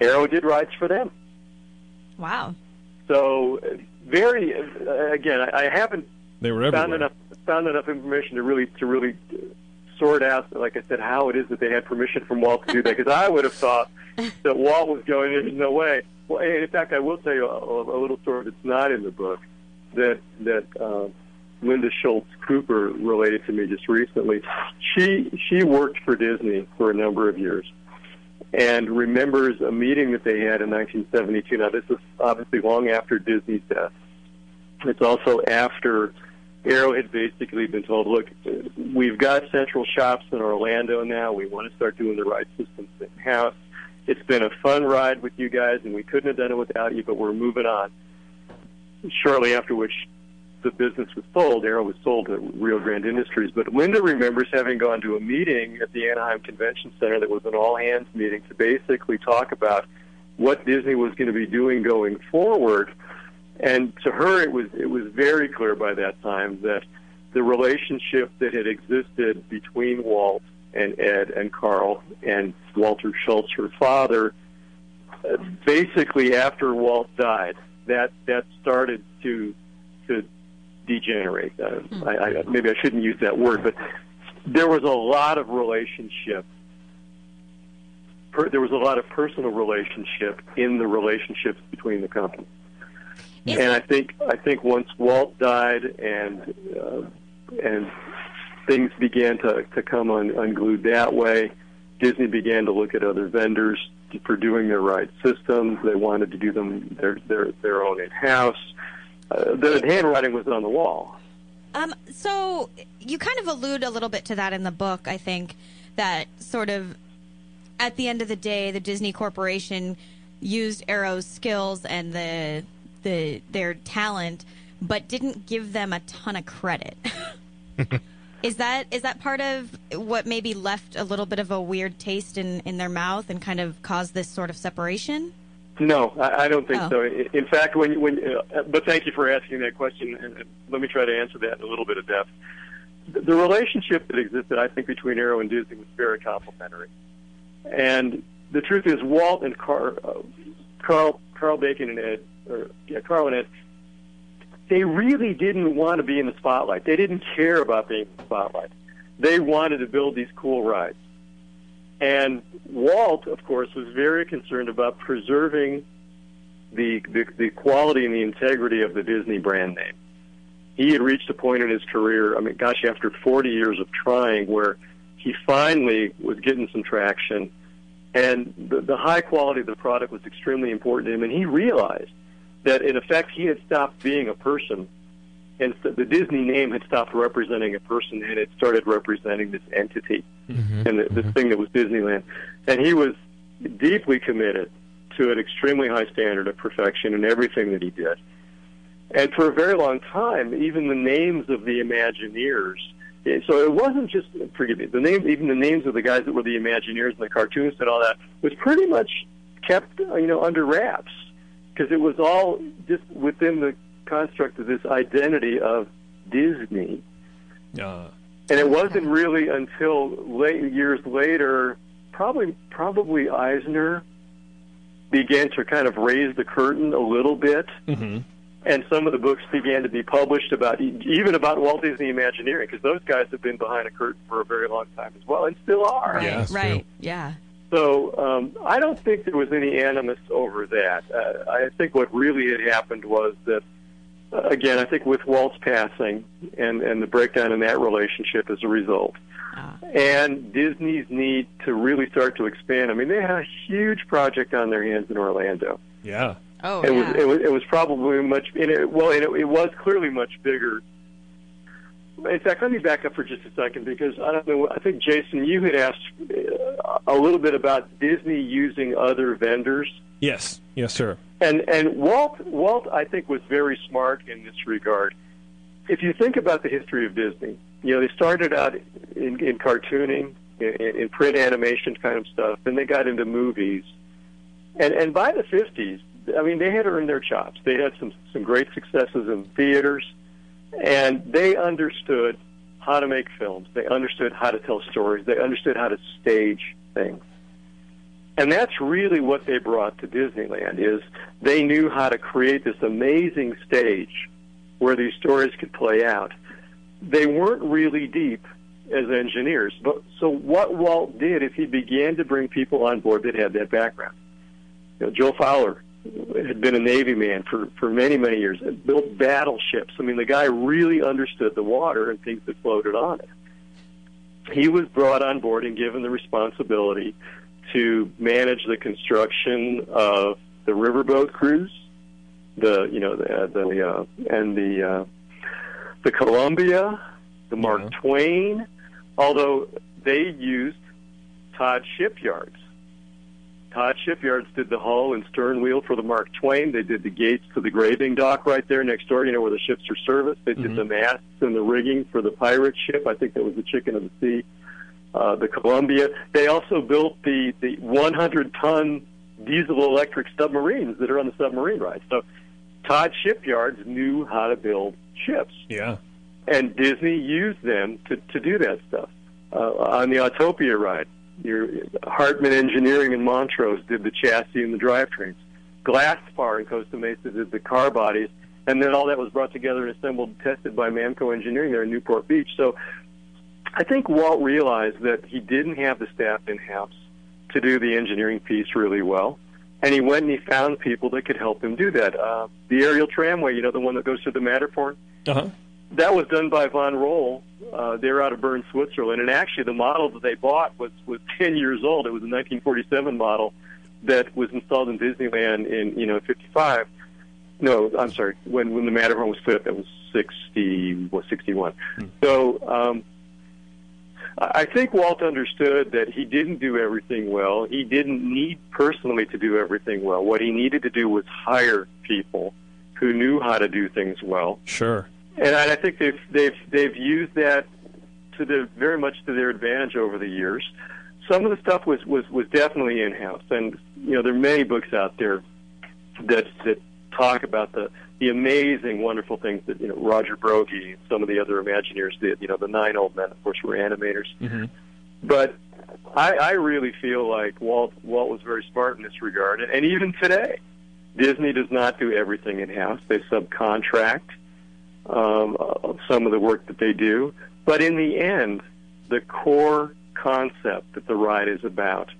Arrow did rides for them. Wow. So very uh, again, I, I haven't They were found enough found enough information to really to really sort out, like I said, how it is that they had permission from Walt to do that. Because I would have thought that Walt was going, "There's no way." Well, and in fact, I will tell you a, a little story that's not in the book that that uh, Linda Schultz Cooper related to me just recently. She she worked for Disney for a number of years and remembers a meeting that they had in 1972. Now, this is obviously long after Disney's death. It's also after Arrow had basically been told, look, we've got central shops in Orlando now. We want to start doing the ride systems in-house. It's been a fun ride with you guys, and we couldn't have done it without you, but we're moving on. Shortly after which the business was sold, Arrow was sold to Rio Grande Industries. But Linda remembers having gone to a meeting at the Anaheim Convention Center that was an all hands meeting to basically talk about what Disney was going to be doing going forward. And to her, it was it was very clear by that time that the relationship that had existed between Walt and Ed and Karl and Walter Schultz, her father, basically after Walt died, that that started to to degenerate. Uh, I, I, maybe I shouldn't use that word, but there was a lot of relationship. Per, there was a lot of personal relationship in the relationships between the companies. Is and I think I think once Walt died and uh, and things began to to come un, unglued that way, Disney began to look at other vendors for doing their ride systems. They wanted to do them their their their own in house. Uh, the handwriting was on the wall. Um, so you kind of allude a little bit to that in the book. I think that sort of at the end of the day, the Disney Corporation used Arrow's skills and the the their talent, but didn't give them a ton of credit. is that is that part of what maybe left a little bit of a weird taste in in their mouth and kind of caused this sort of separation? No, I, I don't think Oh. so. In fact, when when uh, but thank you for asking that question, and let me try to answer that in a little bit of depth. The the relationship that existed, I think, between Arrow and Disney was very complimentary, and the truth is, Walt and Car, uh, Karl Karl Bacon and Ed, or yeah, Karl and Ed, they really didn't want to be in the spotlight. They didn't care about being in the spotlight. They wanted to build these cool rides. And Walt, of course, was very concerned about preserving the, the the quality and the integrity of the Disney brand name. He had reached a point in his career, I mean, gosh, after 40 years of trying, where he finally was getting some traction, and the, the high quality of the product was extremely important to him, and he realized that, in effect, he had stopped being a person. And so the Disney name had stopped representing a person and it started representing this entity and the, this thing that was Disneyland. And he was deeply committed to an extremely high standard of perfection in everything that he did. And for a very long time, even the names of the Imagineers. So it wasn't just forgive me. The name, even the names of the guys that were the Imagineers and the cartoonists and all that was pretty much kept, uh, you know, under wraps because it was all just within the construct of this identity of Disney. Uh, And it wasn't really until late years later, probably probably Eisner began to kind of raise the curtain a little bit, mhm. and some of the books began to be published about even about Walt Disney Imagineering, because those guys have been behind a curtain for a very long time as well, and still are. Right, Yeah, right, true. yeah. So um, I don't think there was any animus over that. Uh, I think what really had happened was that again, I think with Walt's passing and and the breakdown in that relationship as a result, and Disney's need to really start to expand. I mean, they had a huge project on their hands in Orlando. Yeah. Oh, It yeah. was it was it was probably much and it, well and it, it was clearly much bigger. In fact, let me back up for just a second because I don't know. I think Jason, you had asked uh, a little bit about Disney using other vendors, Yes. Yes, sir. And and Walt Walt I think was very smart in this regard. If you think about the history of Disney, you know they started out in, in cartooning, in, in print animation kind of stuff, then they got into movies, and and by the fifties, I mean they had earned their chops. They had some some great successes in theaters, and they understood how to make films. They understood how to tell stories. They understood how to stage things. And that's really what they brought to Disneyland is they knew how to create this amazing stage where these stories could play out. They weren't really deep as engineers, but so what Walt did is he began to bring people on board that had that background. You know, Joe Fowler had been a Navy man for, for many, many years, and built battleships. I mean, the guy really understood the water and things that floated on it. He was brought on board and given the responsibility to manage the construction of the riverboat cruise, the you know the the uh, and the uh, the Columbia, the Mark Yeah. Twain. Although they used Todd Shipyards. Todd Shipyards did the hull and stern wheel for the Mark Twain. They did the gates to the graving dock right there next door, you know, where the ships are serviced. They did the masts and the rigging for the pirate ship. I think that was the Chicken of the Sea, uh, the Columbia. They also built the, the 100 ton diesel electric submarines that are on the submarine ride. So Todd Shipyards knew how to build ships Yeah. and Disney used them to, to do that stuff. Uh, on the Autopia ride, your Hartman Engineering in Montrose did the chassis and the drivetrains. Glasspar in Costa Mesa did the car bodies, and then all that was brought together and assembled and tested by Mamco Engineering there in Newport Beach. So I think Walt realized that he didn't have the staff in house to do the engineering piece really well. And he went and he found people that could help him do that. Uh, the aerial tramway, you know, the one that goes through the Matterhorn, Uh huh. that was done by Von Roll. Uh, they're out of Bern, Switzerland, and actually the model that they bought was was 10 years old. It was a 1947 model that was installed in Disneyland in you know 55. No, I'm sorry. When when the Matterhorn was put up, it was 60 was 61. So um, I think Walt understood that he didn't do everything well. He didn't need personally to do everything well. What he needed to do was hire people who knew how to do things well. Sure. And I I think they've they've they've used that to the very much to their advantage over the years. Some of the stuff was was was definitely in house, and you know there are many books out there that that talk about the the amazing, wonderful things that you know Roger and some of the other Imagineers did. You know the nine old men, of course, were animators, Mhm. but I, I really feel like Walt Walt was very smart in this regard, and, and even today, Disney does not do everything in house. They subcontract um, some of the work that they do. But in the end, the core concept that the ride is about,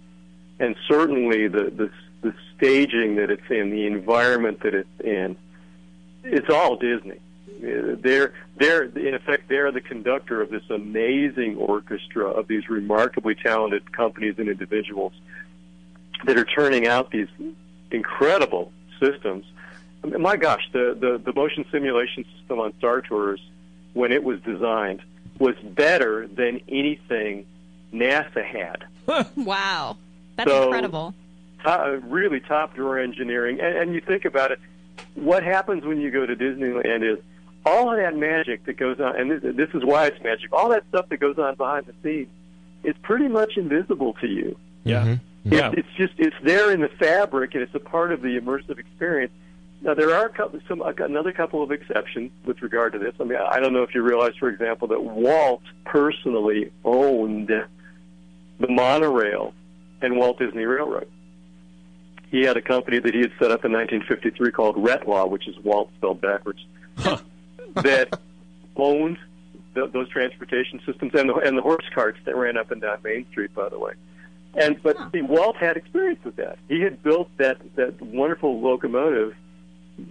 and certainly the, the, the staging that it's in, the environment that it's in, it's all Disney. Uh, They're, they're, in effect, they're the conductor of this amazing orchestra of these remarkably talented companies and individuals that are turning out these incredible systems. I mean, my gosh, the, the, the motion simulation system on Star Tours, when it was designed, was better than anything NASA had. Wow. That's So- incredible. To- really top drawer engineering. And, and you think about it, what happens when you go to Disneyland is all of that magic that goes on, and this, this is why it's magic, all that stuff that goes on behind the scenes is pretty much invisible to you. Yeah. Mhm. Yeah. It's, it's just it's there in the fabric, and it's a part of the immersive experience. Now there are a couple, some another couple of exceptions with regard to this. I mean, I don't know if you realize, for example, that Walt personally owned the monorail and Walt Disney Railroad. He had a company that he had set up in 1953 called Retlaw, which is Walt spelled backwards, that owned th those transportation systems and the, and the horse carts that ran up and down Main Street, by the way. And but see, Walt had experience with that. He had built that that wonderful locomotive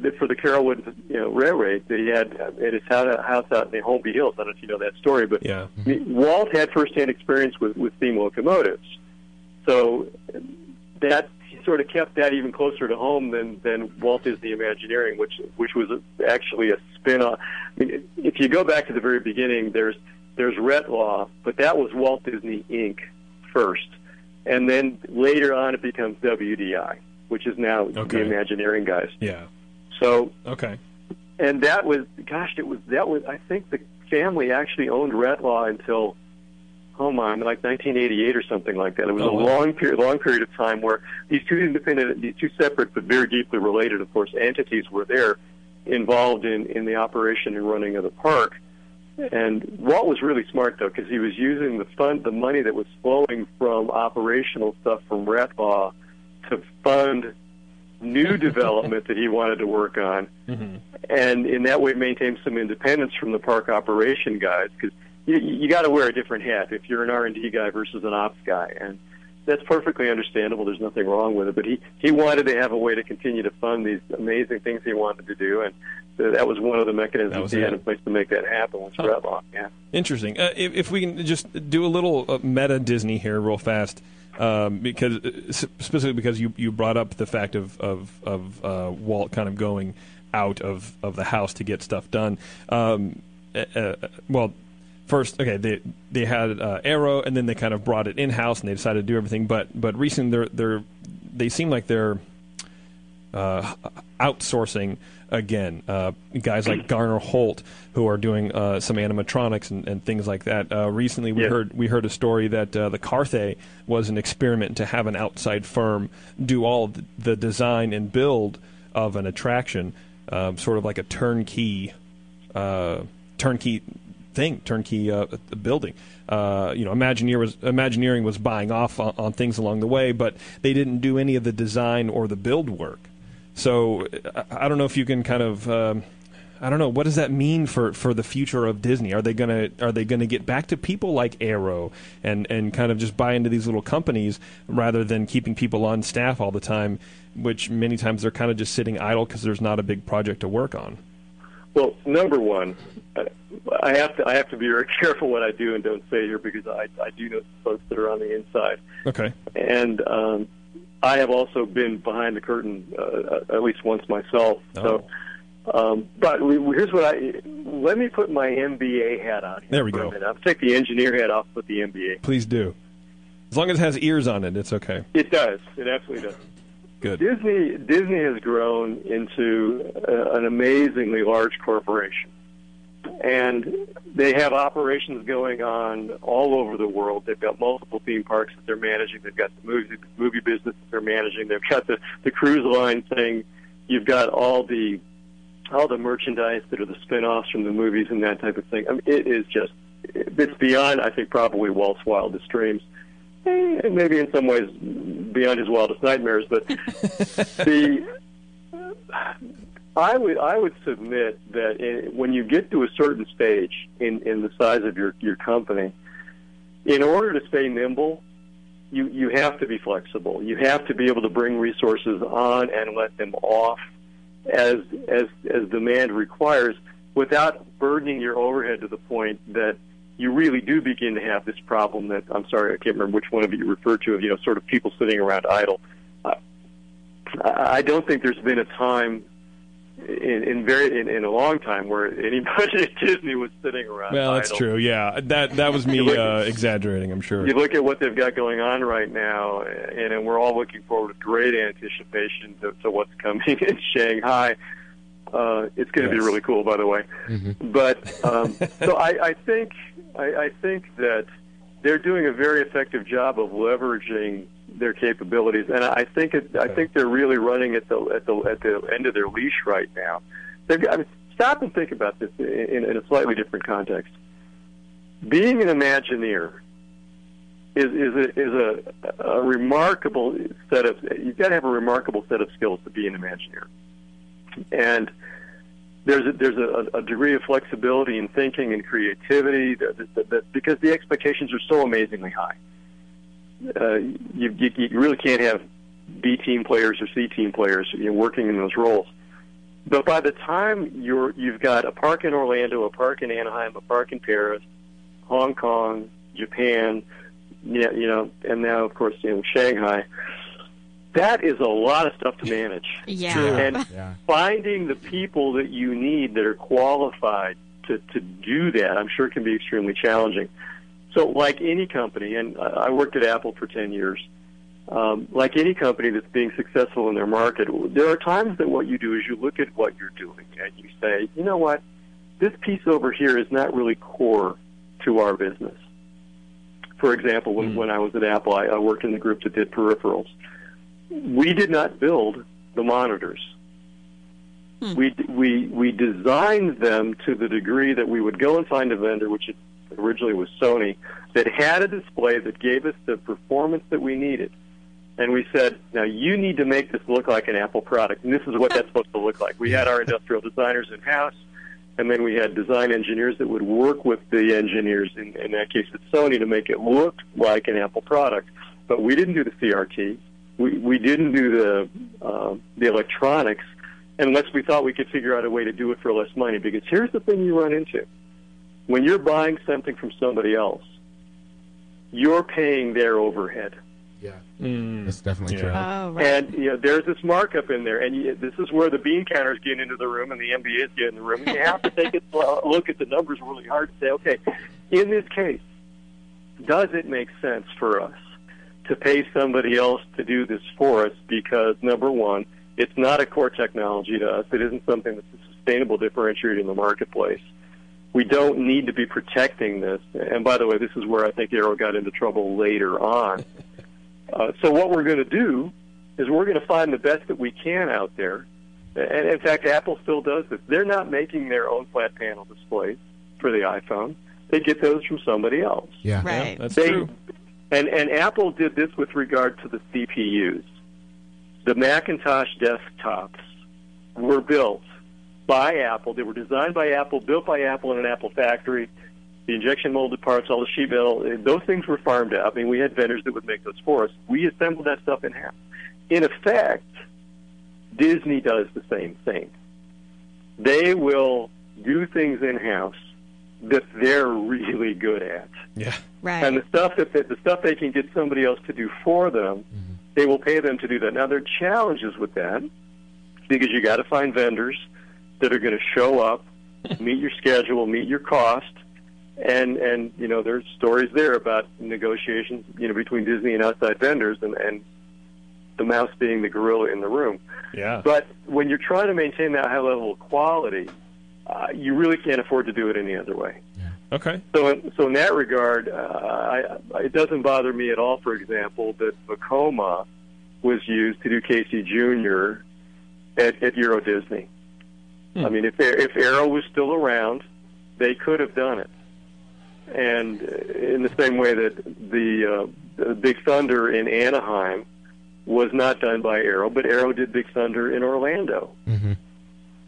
that for the Carolwood you know railway that he had at his house house out in the Holmby Hills. I don't know if you know that story, but Yeah. I mean, Walt had firsthand experience with with steam locomotives, so that he sort of kept that even closer to home than than Walt Disney Imagineering, which which was actually a spin off. I mean, if you go back to the very beginning, there's there's Retlaw, but that was Walt Disney Inc. first, and then later on it becomes WDI, which is now Okay. the Imagineering guys. Yeah. So Okay. and that was gosh it was that was i think the family actually owned Retlaw until oh my like 1988 or something like that. It was Oh, a wow. long period long period of time where these two independent these two separate but very deeply related of course entities were there involved in in the operation and running of the park. And Walt was really smart though because he was using the fund the money that was flowing from operational stuff from Retlaw to fund new development that he wanted to work on. Mm-hmm. And in that way maintain some independence from the park operation guys because you, you got to wear a different hat if you're an R&D guy versus an ops guy and that's perfectly understandable there's nothing wrong with it but he he wanted to have a way to continue to fund these amazing things he wanted to do and th- that was one of the mechanisms he had in place to make that happen was Retlaw yeah Interesting. Uh, if, if we can just do a little uh, meta Disney here, real fast, um, because uh, specifically because you, you brought up the fact of of, of uh, Walt kind of going out of, of the house to get stuff done. Um, uh, uh, well, first, okay, they they had uh, Arrow, and then they kind of brought it in house, and they decided to do everything. But but recently, they're they're they seem like they're uh, outsourcing again. Uh, guys like Garner Holt, who are doing uh, some animatronics and, and things like that. Uh, recently, we Yeah. heard we heard a story that uh, the Carthay was an experiment to have an outside firm do all the, the design and build of an attraction, um, sort of like a turnkey uh, turnkey thing, turnkey uh, building. Uh, you know, Imagineer was Imagineering was buying off on, on things along the way, but they didn't do any of the design or the build work. So I, I don't know if you can kind of. Um, I don't know what does that mean for, for the future of Disney. Are they gonna are they gonna get back to people like Arrow and, and kind of just buy into these little companies rather than keeping people on staff all the time, which many times they're kind of just sitting idle because there's not a big project to work on. Well, number one, I- have to I have to be very careful what I do and don't say here because I I do know folks that are on the inside, Okay. and um, I have also been behind the curtain uh, at least once myself. So, um, but we, here's what I let me put my MBA hat on. Here There we go. I'll take the engineer hat off, put the MBA. Please do. As long as it has ears on it, it's okay. It does. It absolutely does. Good. Disney Disney has grown into uh, an amazingly large corporation, and they have operations going on all over the world. They've got multiple theme parks that they're managing. They've got the movie movie business that they're managing. They've got the the cruise line thing. You've got all the all the merchandise that are the spin-offs from the movies and that type of thing. I mean, it is just it's beyond I think probably Walt's wildest dreams. Eh, And maybe in some ways beyond his wildest nightmares, but the I would I would submit that in, when you get to a certain stage in, in the size of your, your company, in order to stay nimble, you you have to be flexible. You have to be able to bring resources on and let them off as as as demand requires, without burdening your overhead to the point that you really do begin to have this problem that I'm sorry I can't remember which one of you referred to of you know sort of people sitting around idle. Uh, I don't think there's been a time in, in very in, in a long time where anybody at Disney was sitting around. Well, that's idle. true. Yeah, that that was me look- uh, exaggerating. I'm sure. You look at what they've got going on right now, and, and we're all looking forward with great anticipation to, to what's coming in Shanghai. Uh, it's going to be really cool, by the way. But um, so I, I think I, I think that they're doing a very effective job of leveraging their capabilities, and I think it, I think they're really running at the at the at the end of their leash right now. They've got, I mean, stop and think about this in, in a slightly different context. Being an Imagineer is is a, is a, a remarkable set of you've got to have a remarkable set of skills to be an Imagineer, and there's a, there's a, a degree of flexibility in thinking and creativity that, that, that, because the expectations are so amazingly high. Uh, you, you you really can't have B team players or C team players you know, working in those roles. But by the time you're you've got a park in Orlando, a park in Anaheim, a park in Paris, Hong Kong, Japan, yeah, you know, and now of course you know Shanghai. That is a lot of stuff to manage. Yeah. And Yeah. finding the people that you need that are qualified to, to do that, I'm sure can be extremely challenging. So, like any company, and I I worked at Apple for 10 years, um, like any company that's being successful in their market, there are times that what you do is you look at what you're doing and you say, you know what, this piece over here is not really core to our business. For example, when, when I was at Apple, I, I worked in the group that did peripherals. We did not build the monitors. Hmm. We we we designed them to the degree that we would go and find a vendor, which originally was Sony, that had a display that gave us the performance that we needed. And we said, now you need to make this look like an Apple product, and this is what that's supposed to look like. We had our industrial designers in house, and then we had design engineers that would work with the engineers, in, in that case at Sony, to make it look like an Apple product. But we didn't do the CRT. We we didn't do the uh, the electronics unless we thought we could figure out a way to do it for less money. Because here's the thing you run into: when you're buying something from somebody else, you're paying their overhead. Yeah. Mm. That's definitely true. Oh, right. And you know, there's this markup in there, and you, this is where the bean counters get into the room and the MBAs get in the room. And you have to take a look at the numbers really hard to say, okay, in this case, does it make sense for us to pay somebody else to do this for us? Because number one, it's not a core technology to us. It isn't something that's a sustainable differentiator in the marketplace. We don't need to be protecting this. And by the way, this is where I think Arrow got into trouble later on. Uh, so what we're going to do is we're going to find the best that we can out there. And in fact, Apple still does this. They're not making their own flat panel displays for the iPhone. They get those from somebody else. Yeah. right. That's They, true. And and Apple did this with regard to the CPUs. The Macintosh desktops were built by Apple. They were designed by Apple, built by Apple in an Apple factory. The injection molded parts, all the sheet metal, eh, those things were farmed out. I mean, we had vendors that would make those for us. We assembled that stuff in house. In effect, Disney does the same thing. They will do things in house that they're really good at. Yeah. right. And the stuff that the stuff they can get somebody else to do for them, mm-hmm. they will pay them to do that. Now there are challenges with that because you got to find vendors that are going to show up, meet your schedule, meet your cost, and and you know there's stories there about negotiations you know between Disney and outside vendors, and and the mouse being the gorilla in the room. Yeah. But when you're trying to maintain that high level of quality, uh, you really can't afford to do it any other way. Okay. So, in, so in that regard, uh, I, it doesn't bother me at all. For example, that Vekoma was used to do Casey Jr. at, at Euro Disney. I mean, if if Arrow was still around, they could have done it. And in the same way that the, uh, the Big Thunder in Anaheim was not done by Arrow, but Arrow did Big Thunder in Orlando. hmm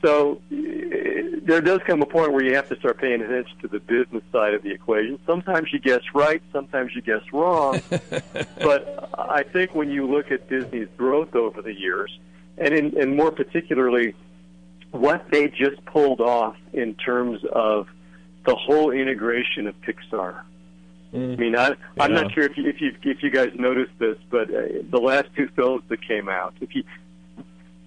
So eh, there does come a point where you have to start paying attention to the business side of the equation. Sometimes you guess right, sometimes you guess wrong. but I think when you look at Disney's growth over the years, and in, and more particularly what they just pulled off in terms of the whole integration of Pixar. I mean, I, I'm Yeah. not sure if you, if you if you guys noticed this, but uh, the last two films that came out, if you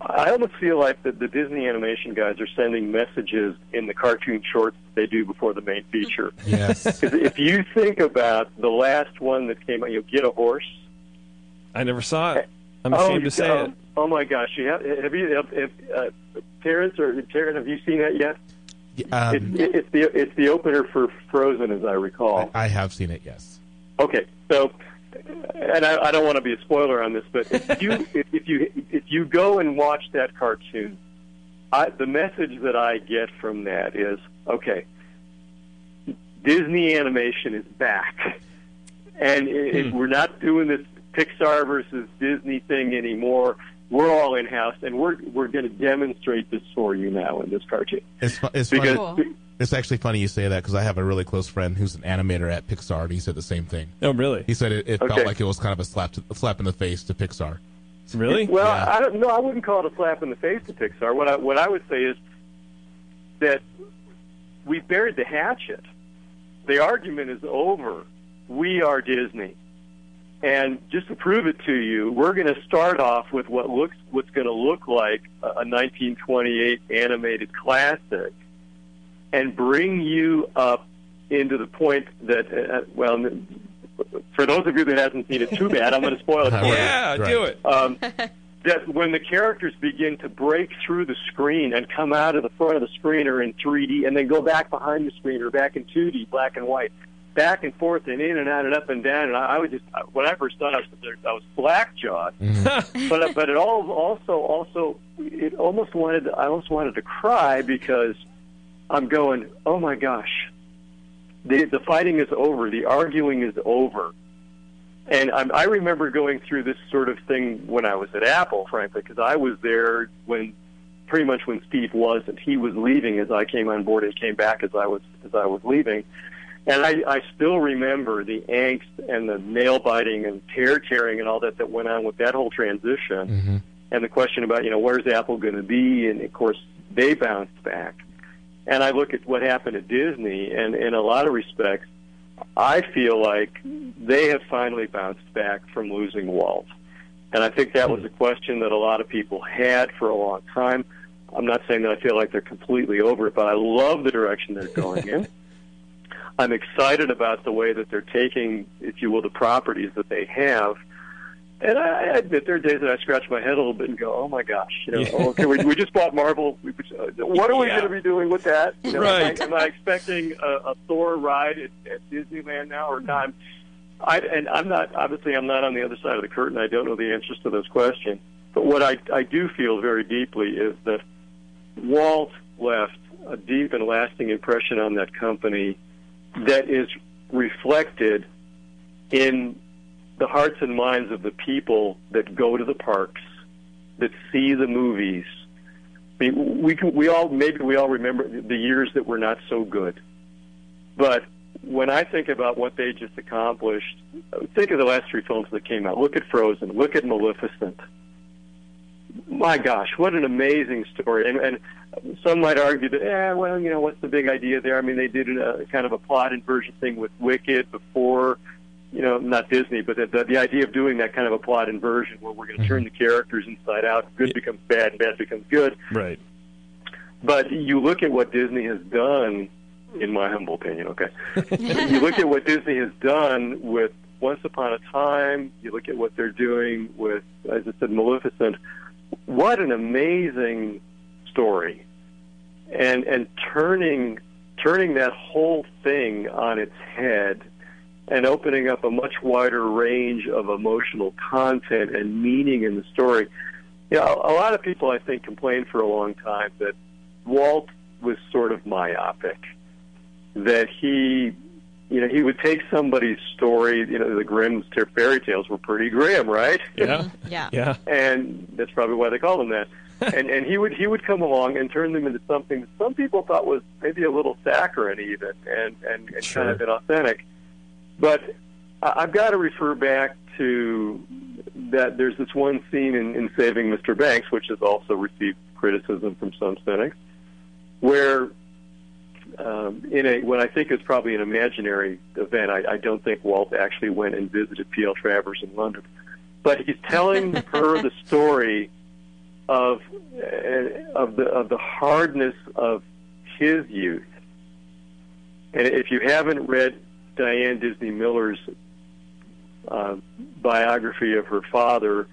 I almost feel like the, the Disney animation guys are sending messages in the cartoon shorts they do before the main feature. Yes. 'Cause if you think about the last one that came out, you know, Get a Horse. I never saw it. I'm oh, ashamed to say oh, it. Oh my gosh! You have, have you, have, have, uh, Terrence or Terrence? Have you seen that yet? um, it's, it's the it's the opener for Frozen, as I recall. I have seen it. Yes. Okay, so, and I, I don't want to be a spoiler on this, but if you if, if you if you go and watch that cartoon, I, the message that I get from that is okay. Disney animation is back, and it, it- hmm. we're not doing this Pixar versus Disney thing anymore. We're all in house, and we're we're going to demonstrate this for you now in this cartoon It's it's because funny. Cool. It's actually funny you say that because I have a really close friend who's an animator at Pixar, and he said the same thing. Oh, really? He said it, it Okay. felt like it was kind of a slap to, a slap in the face to Pixar. Really? Well, I don't know. I wouldn't call it a slap in the face to Pixar. What I what I would say is that we buried the hatchet. The argument is over. We are Disney, and just to prove it to you, we're going to start off with what looks what's going to look like a 1928 animated classic, and bring you up into the point that uh, well. For those of you that hasn't seen it, too bad. I'm going to spoil it for you yeah, Right. do it. um, that when the characters begin to break through the screen and come out of the front of the screen or in 3D and then go back behind the screen or back in 2D, black and white, back and forth and in and out and up and down. And I, I was just when I first saw it, I was, I was black jawed. but but it all also also it almost wanted I almost wanted to cry because I'm going, oh my gosh, the the fighting is over, the arguing is over. And I'm, I remember going through this sort of thing when I was at Apple, frankly, because I was there when, pretty much when Steve wasn't. He was leaving as I came on board, and came back as I was as I was leaving. And I, I still remember the angst and the nail biting and tear tearing and all that that went on with that whole transition. Mm-hmm. And the question about you know where's Apple going to be, and of course they bounced back. And I look at what happened at Disney, and in a lot of respects, I feel like they have finally bounced back from losing Walt. And I think that was a question that a lot of people had for a long time. I'm not saying that I feel like they're completely over it, but I love the direction they're going in. I'm excited about the way that they're taking, if you will, the properties that they have. And I, I admit there are days that I scratch my head a little bit and go, "Oh my gosh, you know, oh, okay, we, we just bought Marvel. We, uh, what are we Yeah. going to be doing with that? You know, Right. Am I, am I expecting a, a Thor ride at, at Disneyland now or not? I, and I'm not obviously I'm not on the other side of the curtain. I don't know the answers to those questions. But what I I do feel very deeply is that Walt left a deep and lasting impression on that company that is reflected in the hearts and minds of the people that go to the parks, that see the movies. I mean, we can, we all maybe we all remember the years that were not so good, but when I think about what they just accomplished, think of the last three films that came out. Look at Frozen. Look at Maleficent. My gosh, what an amazing story! And, and some might argue that, eh, well, you know, what's the big idea there? I mean, they did a kind of a plot inversion thing with Wicked before, you know, not Disney, but the, the, the idea of doing that kind of a plot inversion where we're going to mm-hmm. turn the characters inside out, good becomes bad, bad becomes good. Right. But you look at what Disney has done, in my humble opinion, okay? you look at what Disney has done with Once Upon a Time, you look at what they're doing with, as I said, Maleficent. What an amazing story. And and turning turning that whole thing on its head and opening up a much wider range of emotional content and meaning in the story. You know, a lot of people I think complained for a long time that Walt was sort of myopic. That he, you know, he would take somebody's story. You know, the Grimm's fairy tales were pretty grim, right? Yeah. Mm-hmm. Yeah. Yeah. and that's probably why they call them that. and and he would he would come along and turn them into something that some people thought was maybe a little saccharine even, and and, and Sure. kind of inauthentic. But I've got to refer back to that. There's this one scene in, in Saving Mr. Banks, which has also received criticism from some cynics, where um, in a what I think is probably an imaginary event. I, I don't think Walt actually went and visited P.L. Travers in London, but he's telling her the story of uh, of the of the hardness of his youth. And if you haven't read Diane Disney Miller's uh, biography of her father,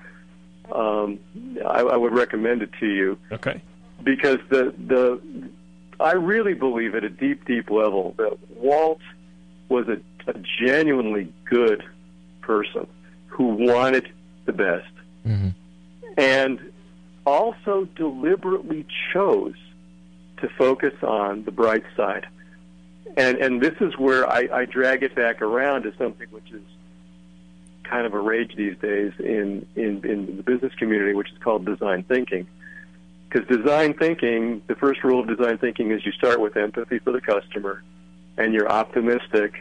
um, I, I would recommend it to you Okay. because the the I really believe at a deep, deep level that Walt was a, a genuinely good person who wanted the best, and also deliberately chose to focus on the bright side. And and this is where I, I drag it back around to something which is kind of a rage these days in, in, in the business community, which is called design thinking. Because design thinking, the first rule of design thinking is you start with empathy for the customer and you're optimistic.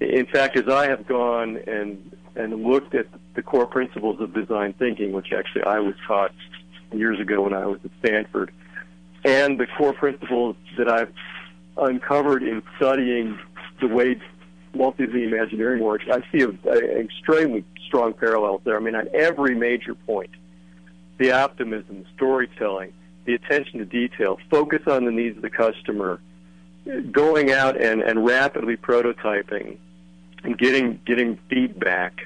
In fact, as I have gone and, and looked at the core principles of design thinking, which actually I was taught years ago when I was at Stanford, and the core principles that I've uncovered in studying the way Walt Disney Imagineering works, I see an extremely strong parallels there. I mean, on every major point, the optimism, storytelling, the attention to detail, focus on the needs of the customer, going out and, and rapidly prototyping and getting getting feedback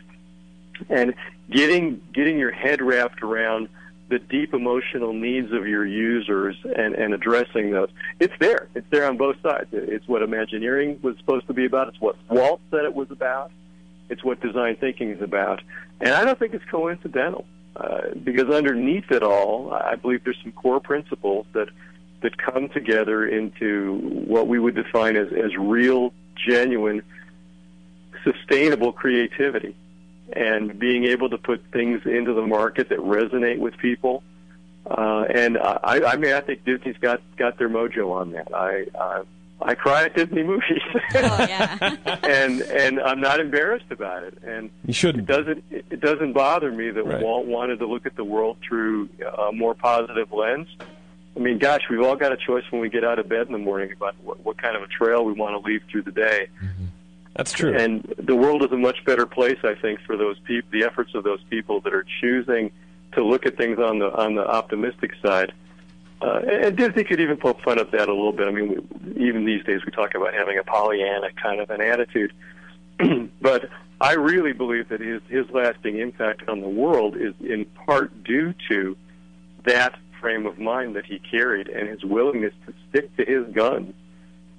and getting getting your head wrapped around the deep emotional needs of your users and, and addressing those. It's there. It's there on both sides. It's what Imagineering was supposed to be about. It's what Walt said it was about. It's what design thinking is about. And I don't think it's coincidental. Uh, because underneath it all, I believe there's some core principles that that come together into what we would define as, as real, genuine, sustainable creativity and being able to put things into the market that resonate with people. Uh, and I, I mean, I think Disney's got got their mojo on that. I I, I cry at Disney movies, Oh yeah. and and I'm not embarrassed about it. And You shouldn't. it doesn't it doesn't bother me that Right. Walt wanted to look at the world through a more positive lens. I mean, gosh, we've all got a choice when we get out of bed in the morning about what, what kind of a trail we want to leave through the day. That's true. And the world is a much better place, I think, for those people, the efforts of those people that are choosing to look at things on the on the optimistic side. Uh, and Disney could even poke fun at that a little bit. I mean, we, even these days we talk about having a Pollyanna kind of an attitude. but I really believe that his his lasting impact on the world is in part due to that frame of mind that he carried and his willingness to stick to his guns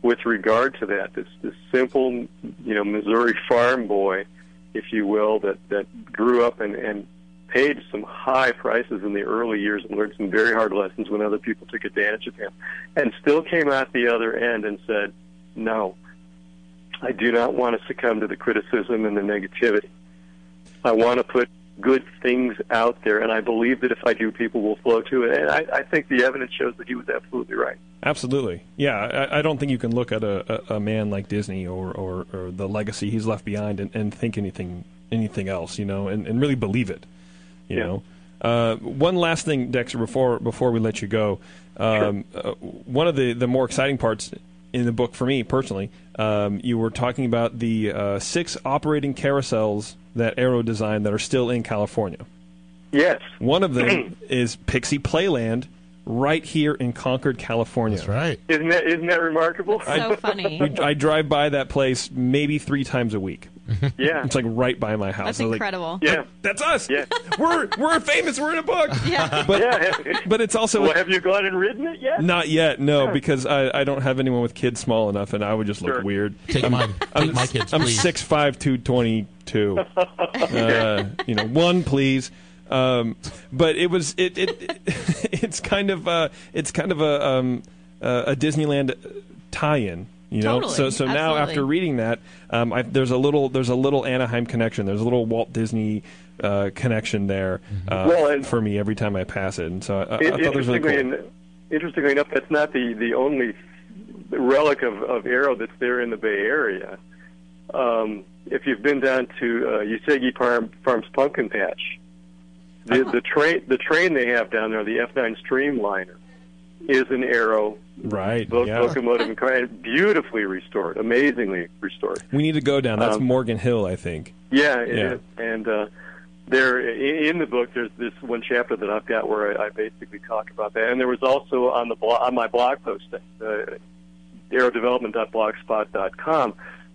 with regard to that. This this simple, you know, Missouri farm boy, if you will, that that grew up and and paid some high prices in the early years and learned some very hard lessons when other people took advantage of him, and still came out the other end and said, "No, I do not want to succumb to the criticism and the negativity. I want to put good things out there, and I believe that if I do, people will flow to it. And I, I think the evidence shows that he was absolutely right. Absolutely. Yeah, I, I don't think you can look at a, a, a man like Disney or, or, or the legacy he's left behind and, and think anything anything else, you know, and, and really believe it. You Yeah. know. Uh, one last thing, Dexter, before before we let you go, um, uh, one of the, the more exciting parts in the book for me personally, um, you were talking about the uh, six operating carousels that Arrow designed that are still in California. Yes. One of them is Pixie Playland, right here in Concord, California. That's right. Isn't that isn't that remarkable? so funny. I drive by that place maybe three times a week. yeah. It's like right by my house. That's I was like, incredible. Yeah. That's us. Yeah. We're we're famous. We're in a book. Yeah. But Yeah. but it's also well, have you gone and ridden it yet? not yet. No, because I, I don't have anyone with kids small enough, and I would just look Sure. weird. Take mine. I'm, Take my kids, I'm please. six five two twenty two. Uh, you know, one please. Um, but it was it, it, it's kind of uh, it's kind of a um, uh, a Disneyland tie-in. You know, Totally. so so now after reading that, um, I, there's a little there's a little Anaheim connection. There's a little Walt Disney uh, connection there uh, Well, and- for me every time I pass it, and so I, I, I thought that was really interestingly, cool. en- interestingly enough, that's not the, the only relic of, of Arrow that's there in the Bay Area. Um, if you've been down to uh, Uesugi Farm, Farms Pumpkin Patch, the, the train the train they have down there, the F9 Streamliner, is an Arrow Right? both yeah. locomotive and car, and beautifully restored, amazingly restored. We need to go down. That's Um, Morgan Hill, I think. Yeah, it Yeah. is. and uh, there in the book, there's this one chapter that I've got where I, I basically talk about that, and there was also on the blog, on my blog posting, uh, aerodevelopment.blogspot.com.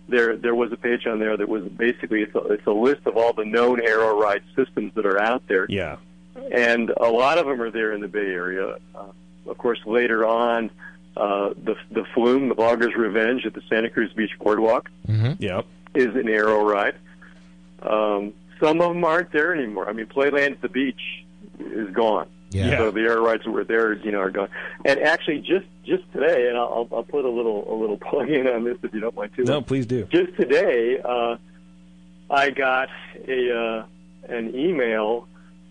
There, there was a page on there that was basically it's a, it's a list of all the known Arrow ride systems that are out there, Yeah. and a lot of them are there in the Bay Area. Uh, of course, later on, uh, the the Flume, the Logger's Revenge at the Santa Cruz Beach Boardwalk Yep. is an Arrow ride. Um, some of them aren't there anymore. I mean, Playland at the beach is gone. Yeah. So the Arrow rides that were there, you know, are gone. And actually, just just today, and I'll, I'll put a little a little plug in on this if you don't mind too. No, please do. Just today, uh, I got a uh, an email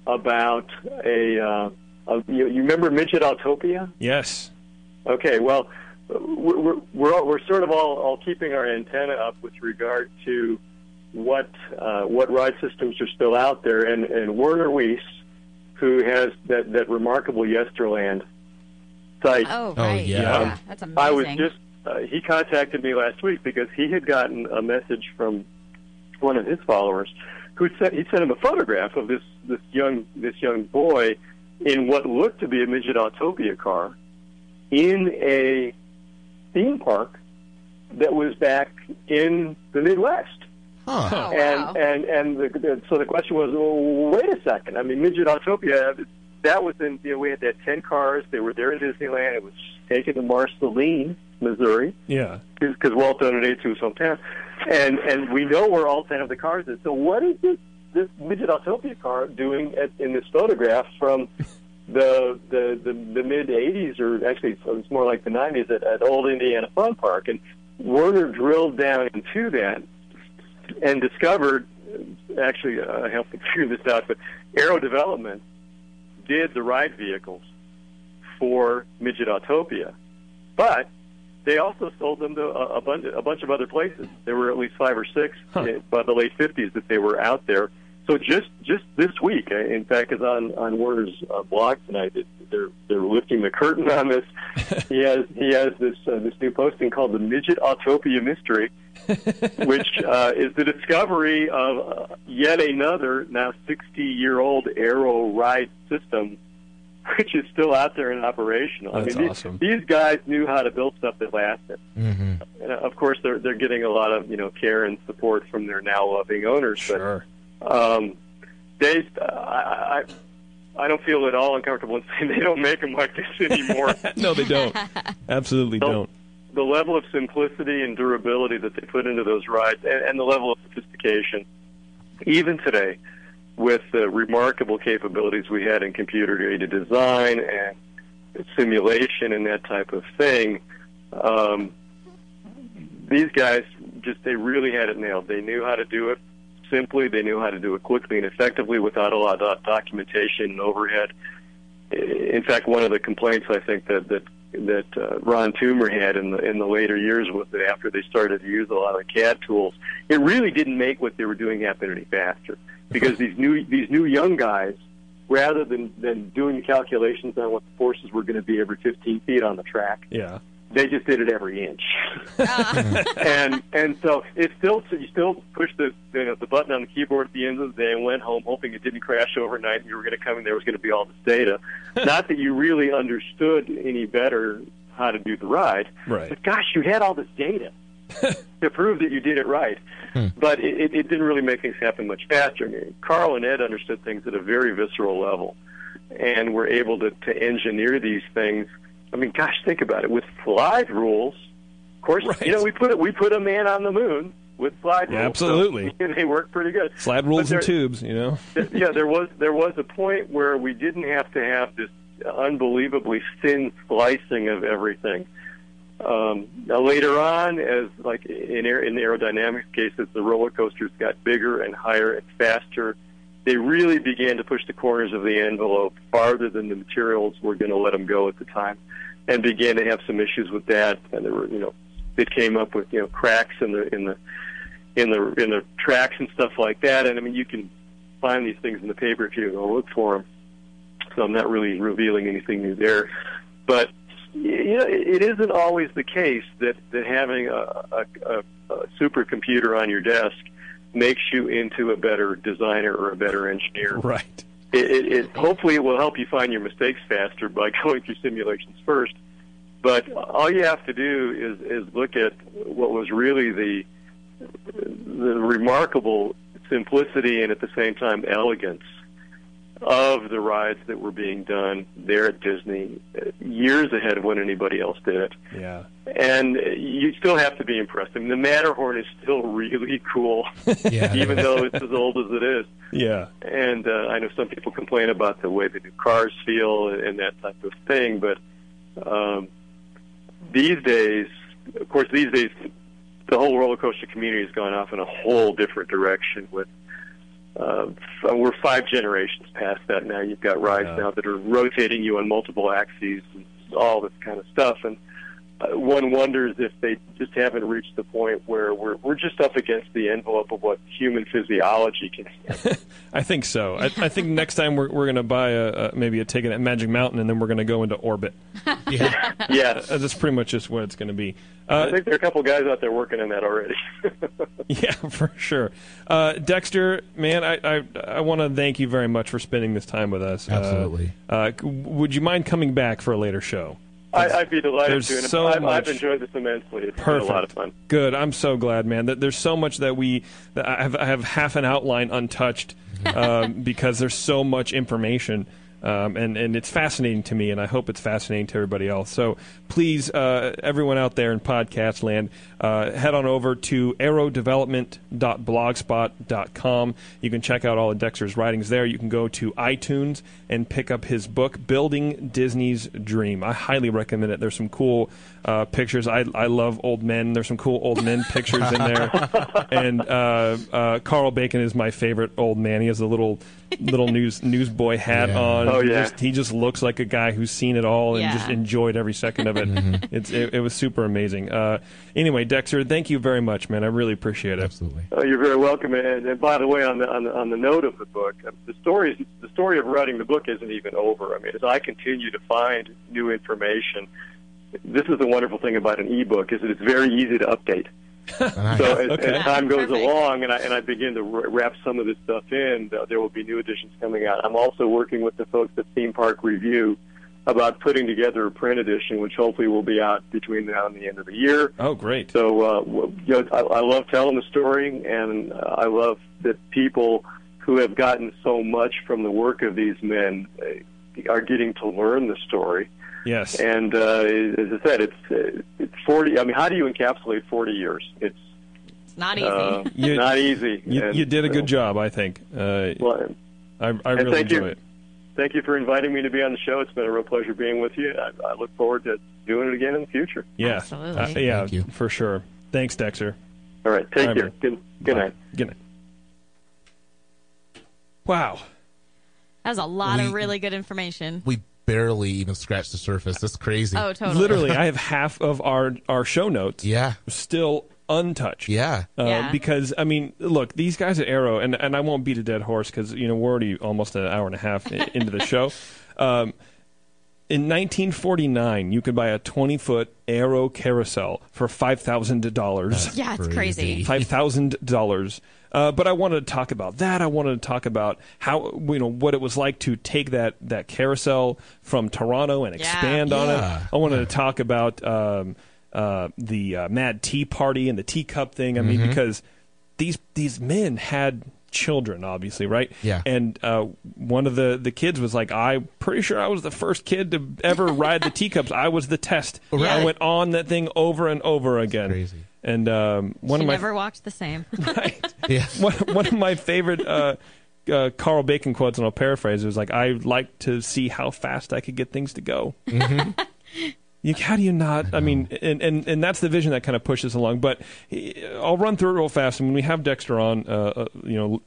about a. Uh, you, you remember Midget Autopia? Yes. Okay, well, we're we're we're, all, we're sort of all, all keeping our antenna up with regard to what uh, what ride systems are still out there. And, and Werner Weiss, who has that, that remarkable Yesterland site, Oh, Oh, right. yeah. That's amazing. I was just uh, he contacted me last week because he had gotten a message from one of his followers who sent he sent him a photograph of this this young this young boy in what looked to be a midget Autopia car in a theme park that was back in the Midwest. Huh. Oh, and wow. and and the, the, so the question was, well, wait a second. I mean, Midget Autopia, that was in you know we had that ten cars. They were there in Disneyland. It was taken to Marceline, Missouri, Yeah. because Walt donated to his hometown, and and we know where all ten of the cars is. So what is this this Midget Autopia car doing at, in this photograph from? The the the, the mid '80s, or actually it's more like the '90s, at, at Old Indiana Fun Park, and Werner drilled down into that and discovered, actually, uh, I helped him figure this out, but Arrow Development did the ride vehicles for Midget Autopia, but they also sold them to a, a, bunch, a bunch of other places. There were at least five or six Huh. by the late 50s that they were out there. So just just this week, in fact, is on on Werner's uh, blog tonight. They're they're lifting the curtain on this. he has he has this uh, this new posting called the Midget Autopia Mystery, which uh, is the discovery of uh, yet another now 60 year old Arrow ride system, which is still out there and operational. That's I mean, awesome. these, these guys knew how to build stuff that lasted. hmm And uh, of course, they're they're getting a lot of you know care and support from their now loving owners. Sure. But um, they, uh, I, I I don't feel at all uncomfortable in saying they don't make them like this anymore. no, they don't. Absolutely So- don't. the level of simplicity and durability that they put into those rides, and, and the level of sophistication, even today, with the remarkable capabilities we had in computer-aided design and simulation and that type of thing, um, these guys just they really had it nailed. They knew how to do it simply. They knew how to do it quickly and effectively without a lot of documentation and overhead. In fact, one of the complaints I think that that that uh, Ron Toomer had in the in the later years was that after they started to use a lot of CAD tools, it really didn't make what they were doing happen any faster because these new these new young guys, rather than than doing the calculations on what the forces were going to be every 15 feet on the track, Yeah. They just did it every inch. Uh, and and so it still so you still push the you know, the button on the keyboard at the end of the day and went home hoping it didn't crash overnight and you were going to come in there was going to be all this data. Not that you really understood any better how to do the ride, Right. but gosh, you had all this data to prove that you did it right. But it, it, it didn't really make things happen much faster. I mean, Karl and Ed understood things at a very visceral level, and were able to, to engineer these things. I mean, gosh, think about it. With slide rules, of course, Right. you know we put we put a man on the moon with slide Yeah, rules. so- absolutely. and they work pretty good. Slide rules there- and tubes, you know? yeah, there was there was a point where we didn't have to have this unbelievably thin slicing of everything. Um, now later on, as like in aer- in the Arrow Dynamics cases, the roller coasters got bigger and higher and faster, they really began to push the corners of the envelope farther than the materials were going to let them go at the time, and began to have some issues with that. And there were, you know, it came up with you know cracks in the in the in the in the tracks and stuff like that. And I mean, you can find these things in the paper if you go look for them. So I'm not really revealing anything new there, but you know, it isn't always the case that that having a, a, a supercomputer on your desk makes you into a better designer or a better engineer. Right. It, it, it hopefully it will help you find your mistakes faster by going through simulations first. But all you have to do is is look at what was really the the remarkable simplicity and at the same time elegance of the rides that were being done there at Disney uh, years ahead of when anybody else did it. Yeah. And you still have to be impressed. I mean, the Matterhorn is still really cool, Yeah. even though it's as old as it is. Yeah. And uh, I know some people complain about the way the new cars feel and, and that type of thing, but um, these days, of course, these days, the whole roller coaster community has gone off in a whole different direction. With uh, we're five generations past that now. You've got rides Yeah. now that are rotating you on multiple axes, and all this kind of stuff, and uh, one wonders if they just haven't reached the point where we're we're just up against the envelope of what human physiology can handle. I think so. I, I think next time we're, we're going to buy a, a maybe a ticket at Magic Mountain, and then we're going to go into orbit. Yeah. yes, Uh, That's pretty much just what it's going to be. I Uh, think there are a couple guys out there working on that already. yeah, for sure. Uh, Dexter, man, I I, I want to thank you very much for spending this time with us. Uh, Absolutely. Uh, c- would you mind coming back for a later show? I, I'd be delighted There's to. And so I've, much- I've enjoyed this immensely. It's Perfect. been a lot of fun. Good. I'm so glad, man. That there's so much that we that I have, I have half an outline untouched um, because there's so much information. Um, and, and it's fascinating to me, and I hope it's fascinating to everybody else. So please, uh, everyone out there in podcast land, uh, head on over to aerodevelopment.blogspot.com. You can check out all of Dexter's writings there. You can go to iTunes and pick up his book, Building Disney's Dream. I highly recommend it. There's some cool uh, pictures. I, I love old men. There's some cool old men pictures in there. And uh, uh, Karl Bacon is my favorite old man. He has a little little news newsboy hat Yeah. on. Oh, he yeah. Just, he just looks like a guy who's seen it all and Yeah. just enjoyed every second of it. It's it, it was super amazing. Uh, anyway, Dexter, thank you very much, man. I really appreciate it. Absolutely. Oh, you're very welcome. And, and by the way, on the, on the on the note of the book, uh, the story the story of writing the book isn't even over. I mean, as I continue to find new information, this is the wonderful thing about an ebook is that it's very easy to update. Nice. So as, Okay. as time goes Perfect. along, and I and I begin to wrap some of this stuff in, uh, there will be new editions coming out. I'm also working with the folks at Theme Park Review about putting together a print edition, which hopefully will be out between now and the end of the year. Oh, great. So, uh, you know, I, I love telling the story, and uh, I love that people who have gotten so much from the work of these men uh, are getting to learn the story. Yes. And uh, as I said, it's uh, it's forty. I mean, how do you encapsulate forty years? It's It's not easy. uh, You- not easy. You, And, you did a good uh, job, I think. Uh, Well, I, I really thank you. enjoy it. thank you for inviting me to be on the show. It's been a real pleasure being with you. I, I look forward to doing it again in the future. Yeah. Absolutely. Uh, yeah, Thank you. for sure. Thanks, Dexter. All right, take All right, care. man. Good, good Bye. night. Good night. Wow. that was a lot We- of really good information. we barely even scratched the surface. That's crazy. Oh, totally. Literally, I have half of our, our show notes Yeah. still untouched. Yeah. Uh, Yeah. Because I mean, look, these guys at Arrow, and and I won't beat a dead horse because you know we're already almost an hour and a half into the show. Um, in 1949, you could buy a 20 foot Arrow carousel for five thousand dollars. Yeah, it's Crazy. crazy. Five thousand dollars. Uh, but I wanted to talk about that. I wanted to talk about how you know what it was like to take that that carousel from Toronto and Yeah. expand on Yeah. it. I wanted to talk about um, uh, the uh, Mad Tea Party and the teacup thing. I mean, because these these men had children, obviously, right? Yeah. And uh, one of the the kids was like, "I'm pretty sure I was the first kid to ever ride the teacups. I was the test. I went on that thing over and over again." crazy. And um, one She of my never walked the same. right. Yeah. one, one of my favorite uh, uh, Karl Bacon quotes, and I'll paraphrase, it was like, I like to see how fast I could get things to go. You, how do you not? I mean, and, and, and that's the vision that kind of pushes along. But uh, I'll run through it real fast. And when we have Dexter on, uh, uh, you know,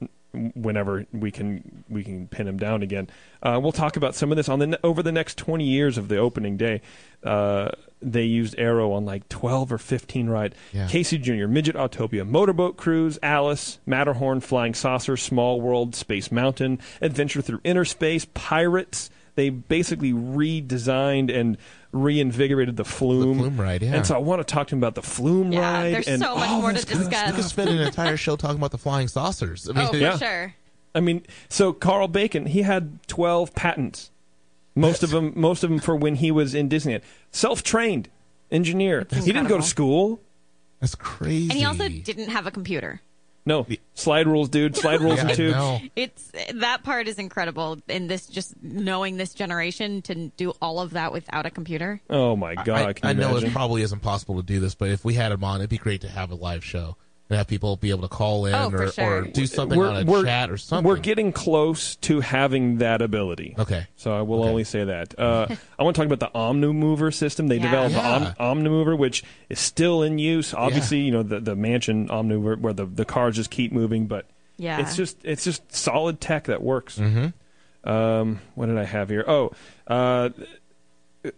whenever we can we can pin him down again, uh, we'll talk about some of this on the over the next twenty years of the opening day. Uh, they used Arrow on like twelve or fifteen ride. Yeah. Casey Jr., Midget Autopia, Motorboat Cruise, Alice, Matterhorn, Flying Saucer, Small World, Space Mountain, Adventure Through Inner Space, Pirates. They basically redesigned and reinvigorated the Flume. Flume ride, yeah. And so I want to talk to him about the Flume Yeah, ride. there's and so much more to this good discuss. We could spend an entire show talking about the flying saucers. I mean, Oh, for Yeah. sure. I mean, so Karl Bacon, he had 12 patents. Most of them most of them for when he was in Disneyland. Self-trained engineer. He didn't go to school. that's crazy. And he also didn't have a computer. No. Slide rules, dude. Slide rules Yeah, and tubes. know. It's that part is incredible. In this, just knowing this generation to do all of that without a computer. Oh my god, I, can I you know imagine? it probably isn't possible to do this, but if we had him on, it'd be great to have a live show and have people be able to call in Oh, or, sure. or do something on a chat or something. We're getting close to having that ability. Okay. So I will Okay. only say that. Uh, I want to talk about the Omnimover system. They Yeah. developed Yeah. the Om- Omnimover, which is still in use. Obviously, you know the the mansion Omnimover, where the, the cars just keep moving, but Yeah. it's just it's just solid tech that works. Mm-hmm. Um, what did I have here? Oh, uh,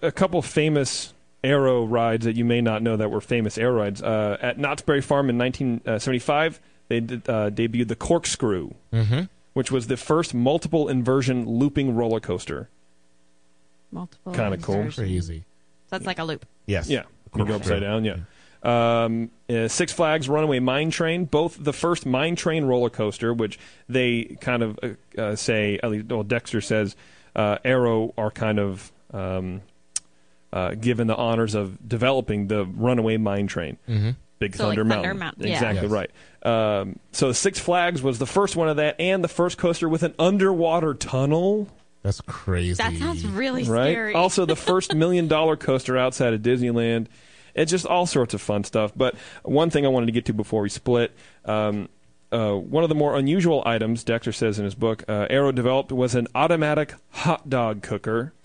a couple famous Arrow rides that you may not know that were famous Arrow rides. Uh, at Knott's Berry Farm in 1975, they did, uh, debuted the Corkscrew, which was the first multiple inversion looping roller coaster. Multiple. Kinda cool. inversions. Crazy. So that's like a loop. Yes. Yeah, you go upside down. Yeah. Um, uh, Six Flags Runaway Mine Train, both the first mine train roller coaster, which they kind of uh, uh, say, at least, well, Dexter says, uh, Arrow are kind of um, uh, given the honors of developing the Runaway Mine Train. Mm-hmm. Big So, like, Thunder Thunder Mountain. Mountain, yeah. Exactly Yes. right. Um, so Six Flags was the first one of that, and the first coaster with an underwater tunnel. That's crazy. That sounds really right? scary. Also, the first million dollar coaster outside of Disneyland. It's just all sorts of fun stuff. But one thing I wanted to get to before we split. Um, uh, one of the more unusual items Dexter says in his book, uh, Arrow developed was an automatic hot dog cooker.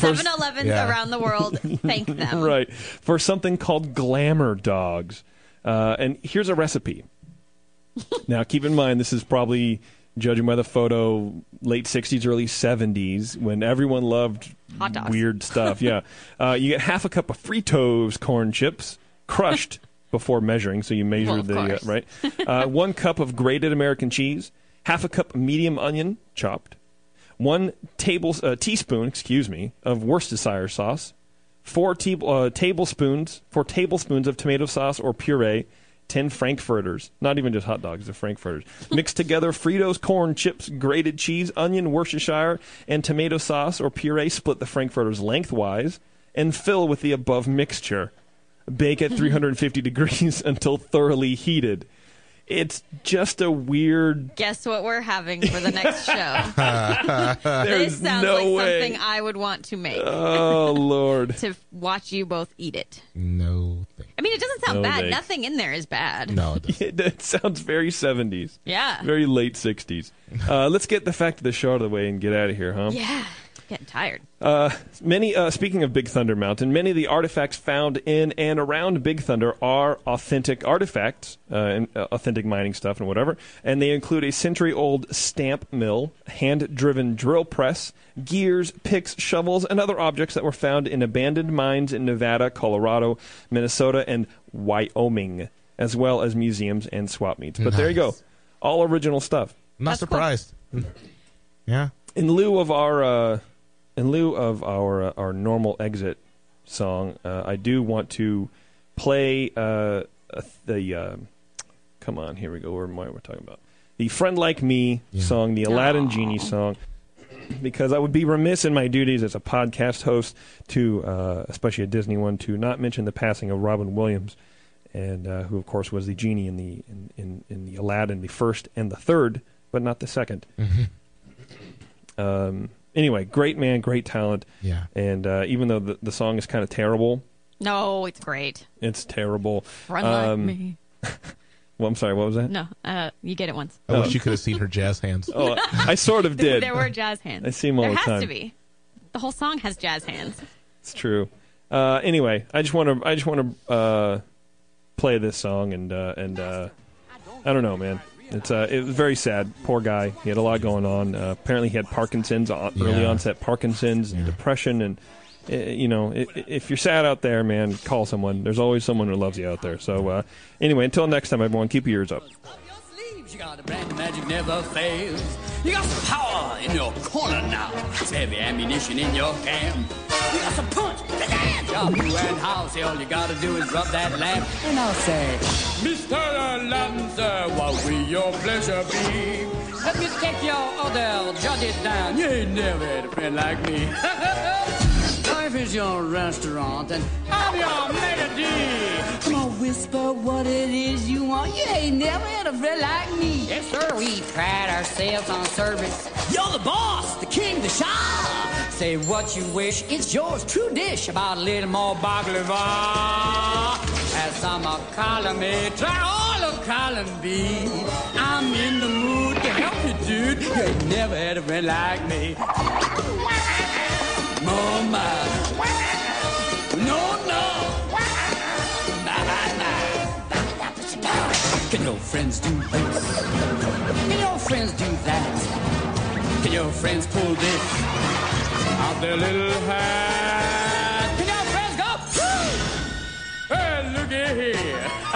7-Elevens Yeah. around the world. Thank them. right. For something called glamour dogs. Uh, and here's a recipe. Now keep in mind this is probably judging by the photo late 60s early 70s when everyone loved Hot dogs. weird stuff. Yeah. Uh, you get half a cup of fritos corn chips crushed before measuring so you measure Well, the uh, right? Uh, one cup of grated american cheese half a cup medium onion chopped one table uh, teaspoon, excuse me, of Worcestershire sauce, four te- uh, tablespoons, four tablespoons of tomato sauce or puree, ten frankfurters, not even just hot dogs, the frankfurters. Mix together Fritos corn chips, grated cheese, onion, Worcestershire, and tomato sauce or puree. Split the frankfurters lengthwise and fill with the above mixture. Bake at 350 degrees until thoroughly heated. It's just a weird. Guess what we're having for the next show? This sounds no like way. something I would want to make Oh Lord. to watch you both eat it. No thing. I mean, it doesn't sound No bad. thanks. Nothing in there is bad. No, it doesn't. It, that sounds very 70s. Yeah. Very late 60s. Uh, let's get the fact of the show out of the way and get out of here, huh? Yeah. Getting tired. Many, uh, speaking of Big Thunder Mountain, many of the artifacts found in and around Big Thunder are authentic artifacts, uh, and, uh, authentic mining stuff and whatever. And they include a century-old stamp mill, hand-driven drill press, gears, picks, shovels, and other objects that were found in abandoned mines in Nevada, Colorado, Minnesota, and Wyoming, as well as museums and swap meets. But there you go, all original stuff. Not That's cool. surprised. Yeah. in lieu of our uh, in lieu of our uh, our normal exit song, uh, I do want to play uh, uh, the. Uh, come on, here we go. Where am I? We're talking about the "Friend Like Me" Yeah. song, the Aladdin Genie song. Because I would be remiss in my duties as a podcast host to, uh, especially a Disney one, to not mention the passing of Robin Williams, and uh, who of course was the genie in the in, in, in the Aladdin, the first and the third, but not the 2nd Um, anyway, great man, great talent, Yeah. and uh, even though the, the song is kind of terrible, No, it's great. it's terrible. Run like Um, me. Well, I'm sorry, what was that? No, uh, you get it once. I wish you could have seen her jazz hands. Oh, I sort of did. There were jazz hands. I see 'em all there the has to be. The whole song has jazz hands. It's true. Uh, anyway, I just want to I just want to uh, play this song and uh, and uh, I don't know, man. It's uh, it was very sad. Poor guy. He had a lot going on. Uh, apparently, he had Parkinson's, uh, early Yeah. onset Parkinson's, and depression, and uh, you know, i- i- if you're sad out there, man, call someone. There's always someone who loves you out there. So uh, anyway, until next time, everyone, keep your ears up. You got a brand magic never fails. You got some power in your corner now. It's heavy ammunition in your camp. You got some punch, pizzazz. Job you and house. All you gotta do is rub that lamp. And I'll say, Mr. Aladdin, what will your pleasure be? Let me take your order, jot it down. You ain't never had a friend like me. Life is your restaurant, and I'm your d'. Come on, whisper what it is you want. You ain't never had a friend like me. Yes, sir, we pride ourselves on service. You're the boss, the king, the shah. Say what you wish, it's yours, true dish. About a little more baklava. As some are calling me, try all of column B. I'm in the mood to help you, dude. You ain't never had a friend like me. Can your friends do this? Can your friends do that? Can your friends pull this out their little hat? Can your friends go? Hey, looky here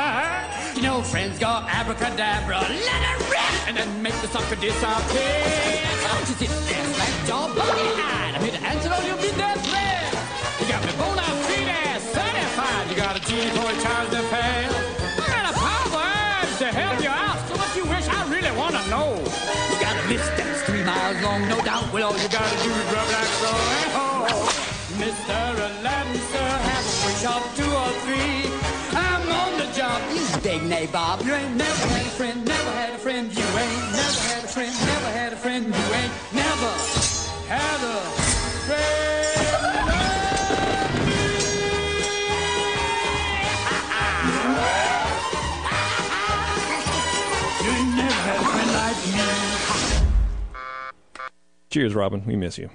friends go abracadabra, let it rip, and then make the sucker disappear. Don't you sit there, slack jaw, bony eyed. I'm here to answer all your business friends. You got me bona fide, certified. You got a G for a charge to pay. I got a power to help you out. So what you wish I really want to know. You got a list that's three miles long, no doubt. Well, all you got to do is rub like Big nabob. You ain't never had a friend, never had a friend. You ain't never had a friend, never had a friend. You ain't never had a friend. You ain't never had a friend like me. Cheers, Robin. We miss you.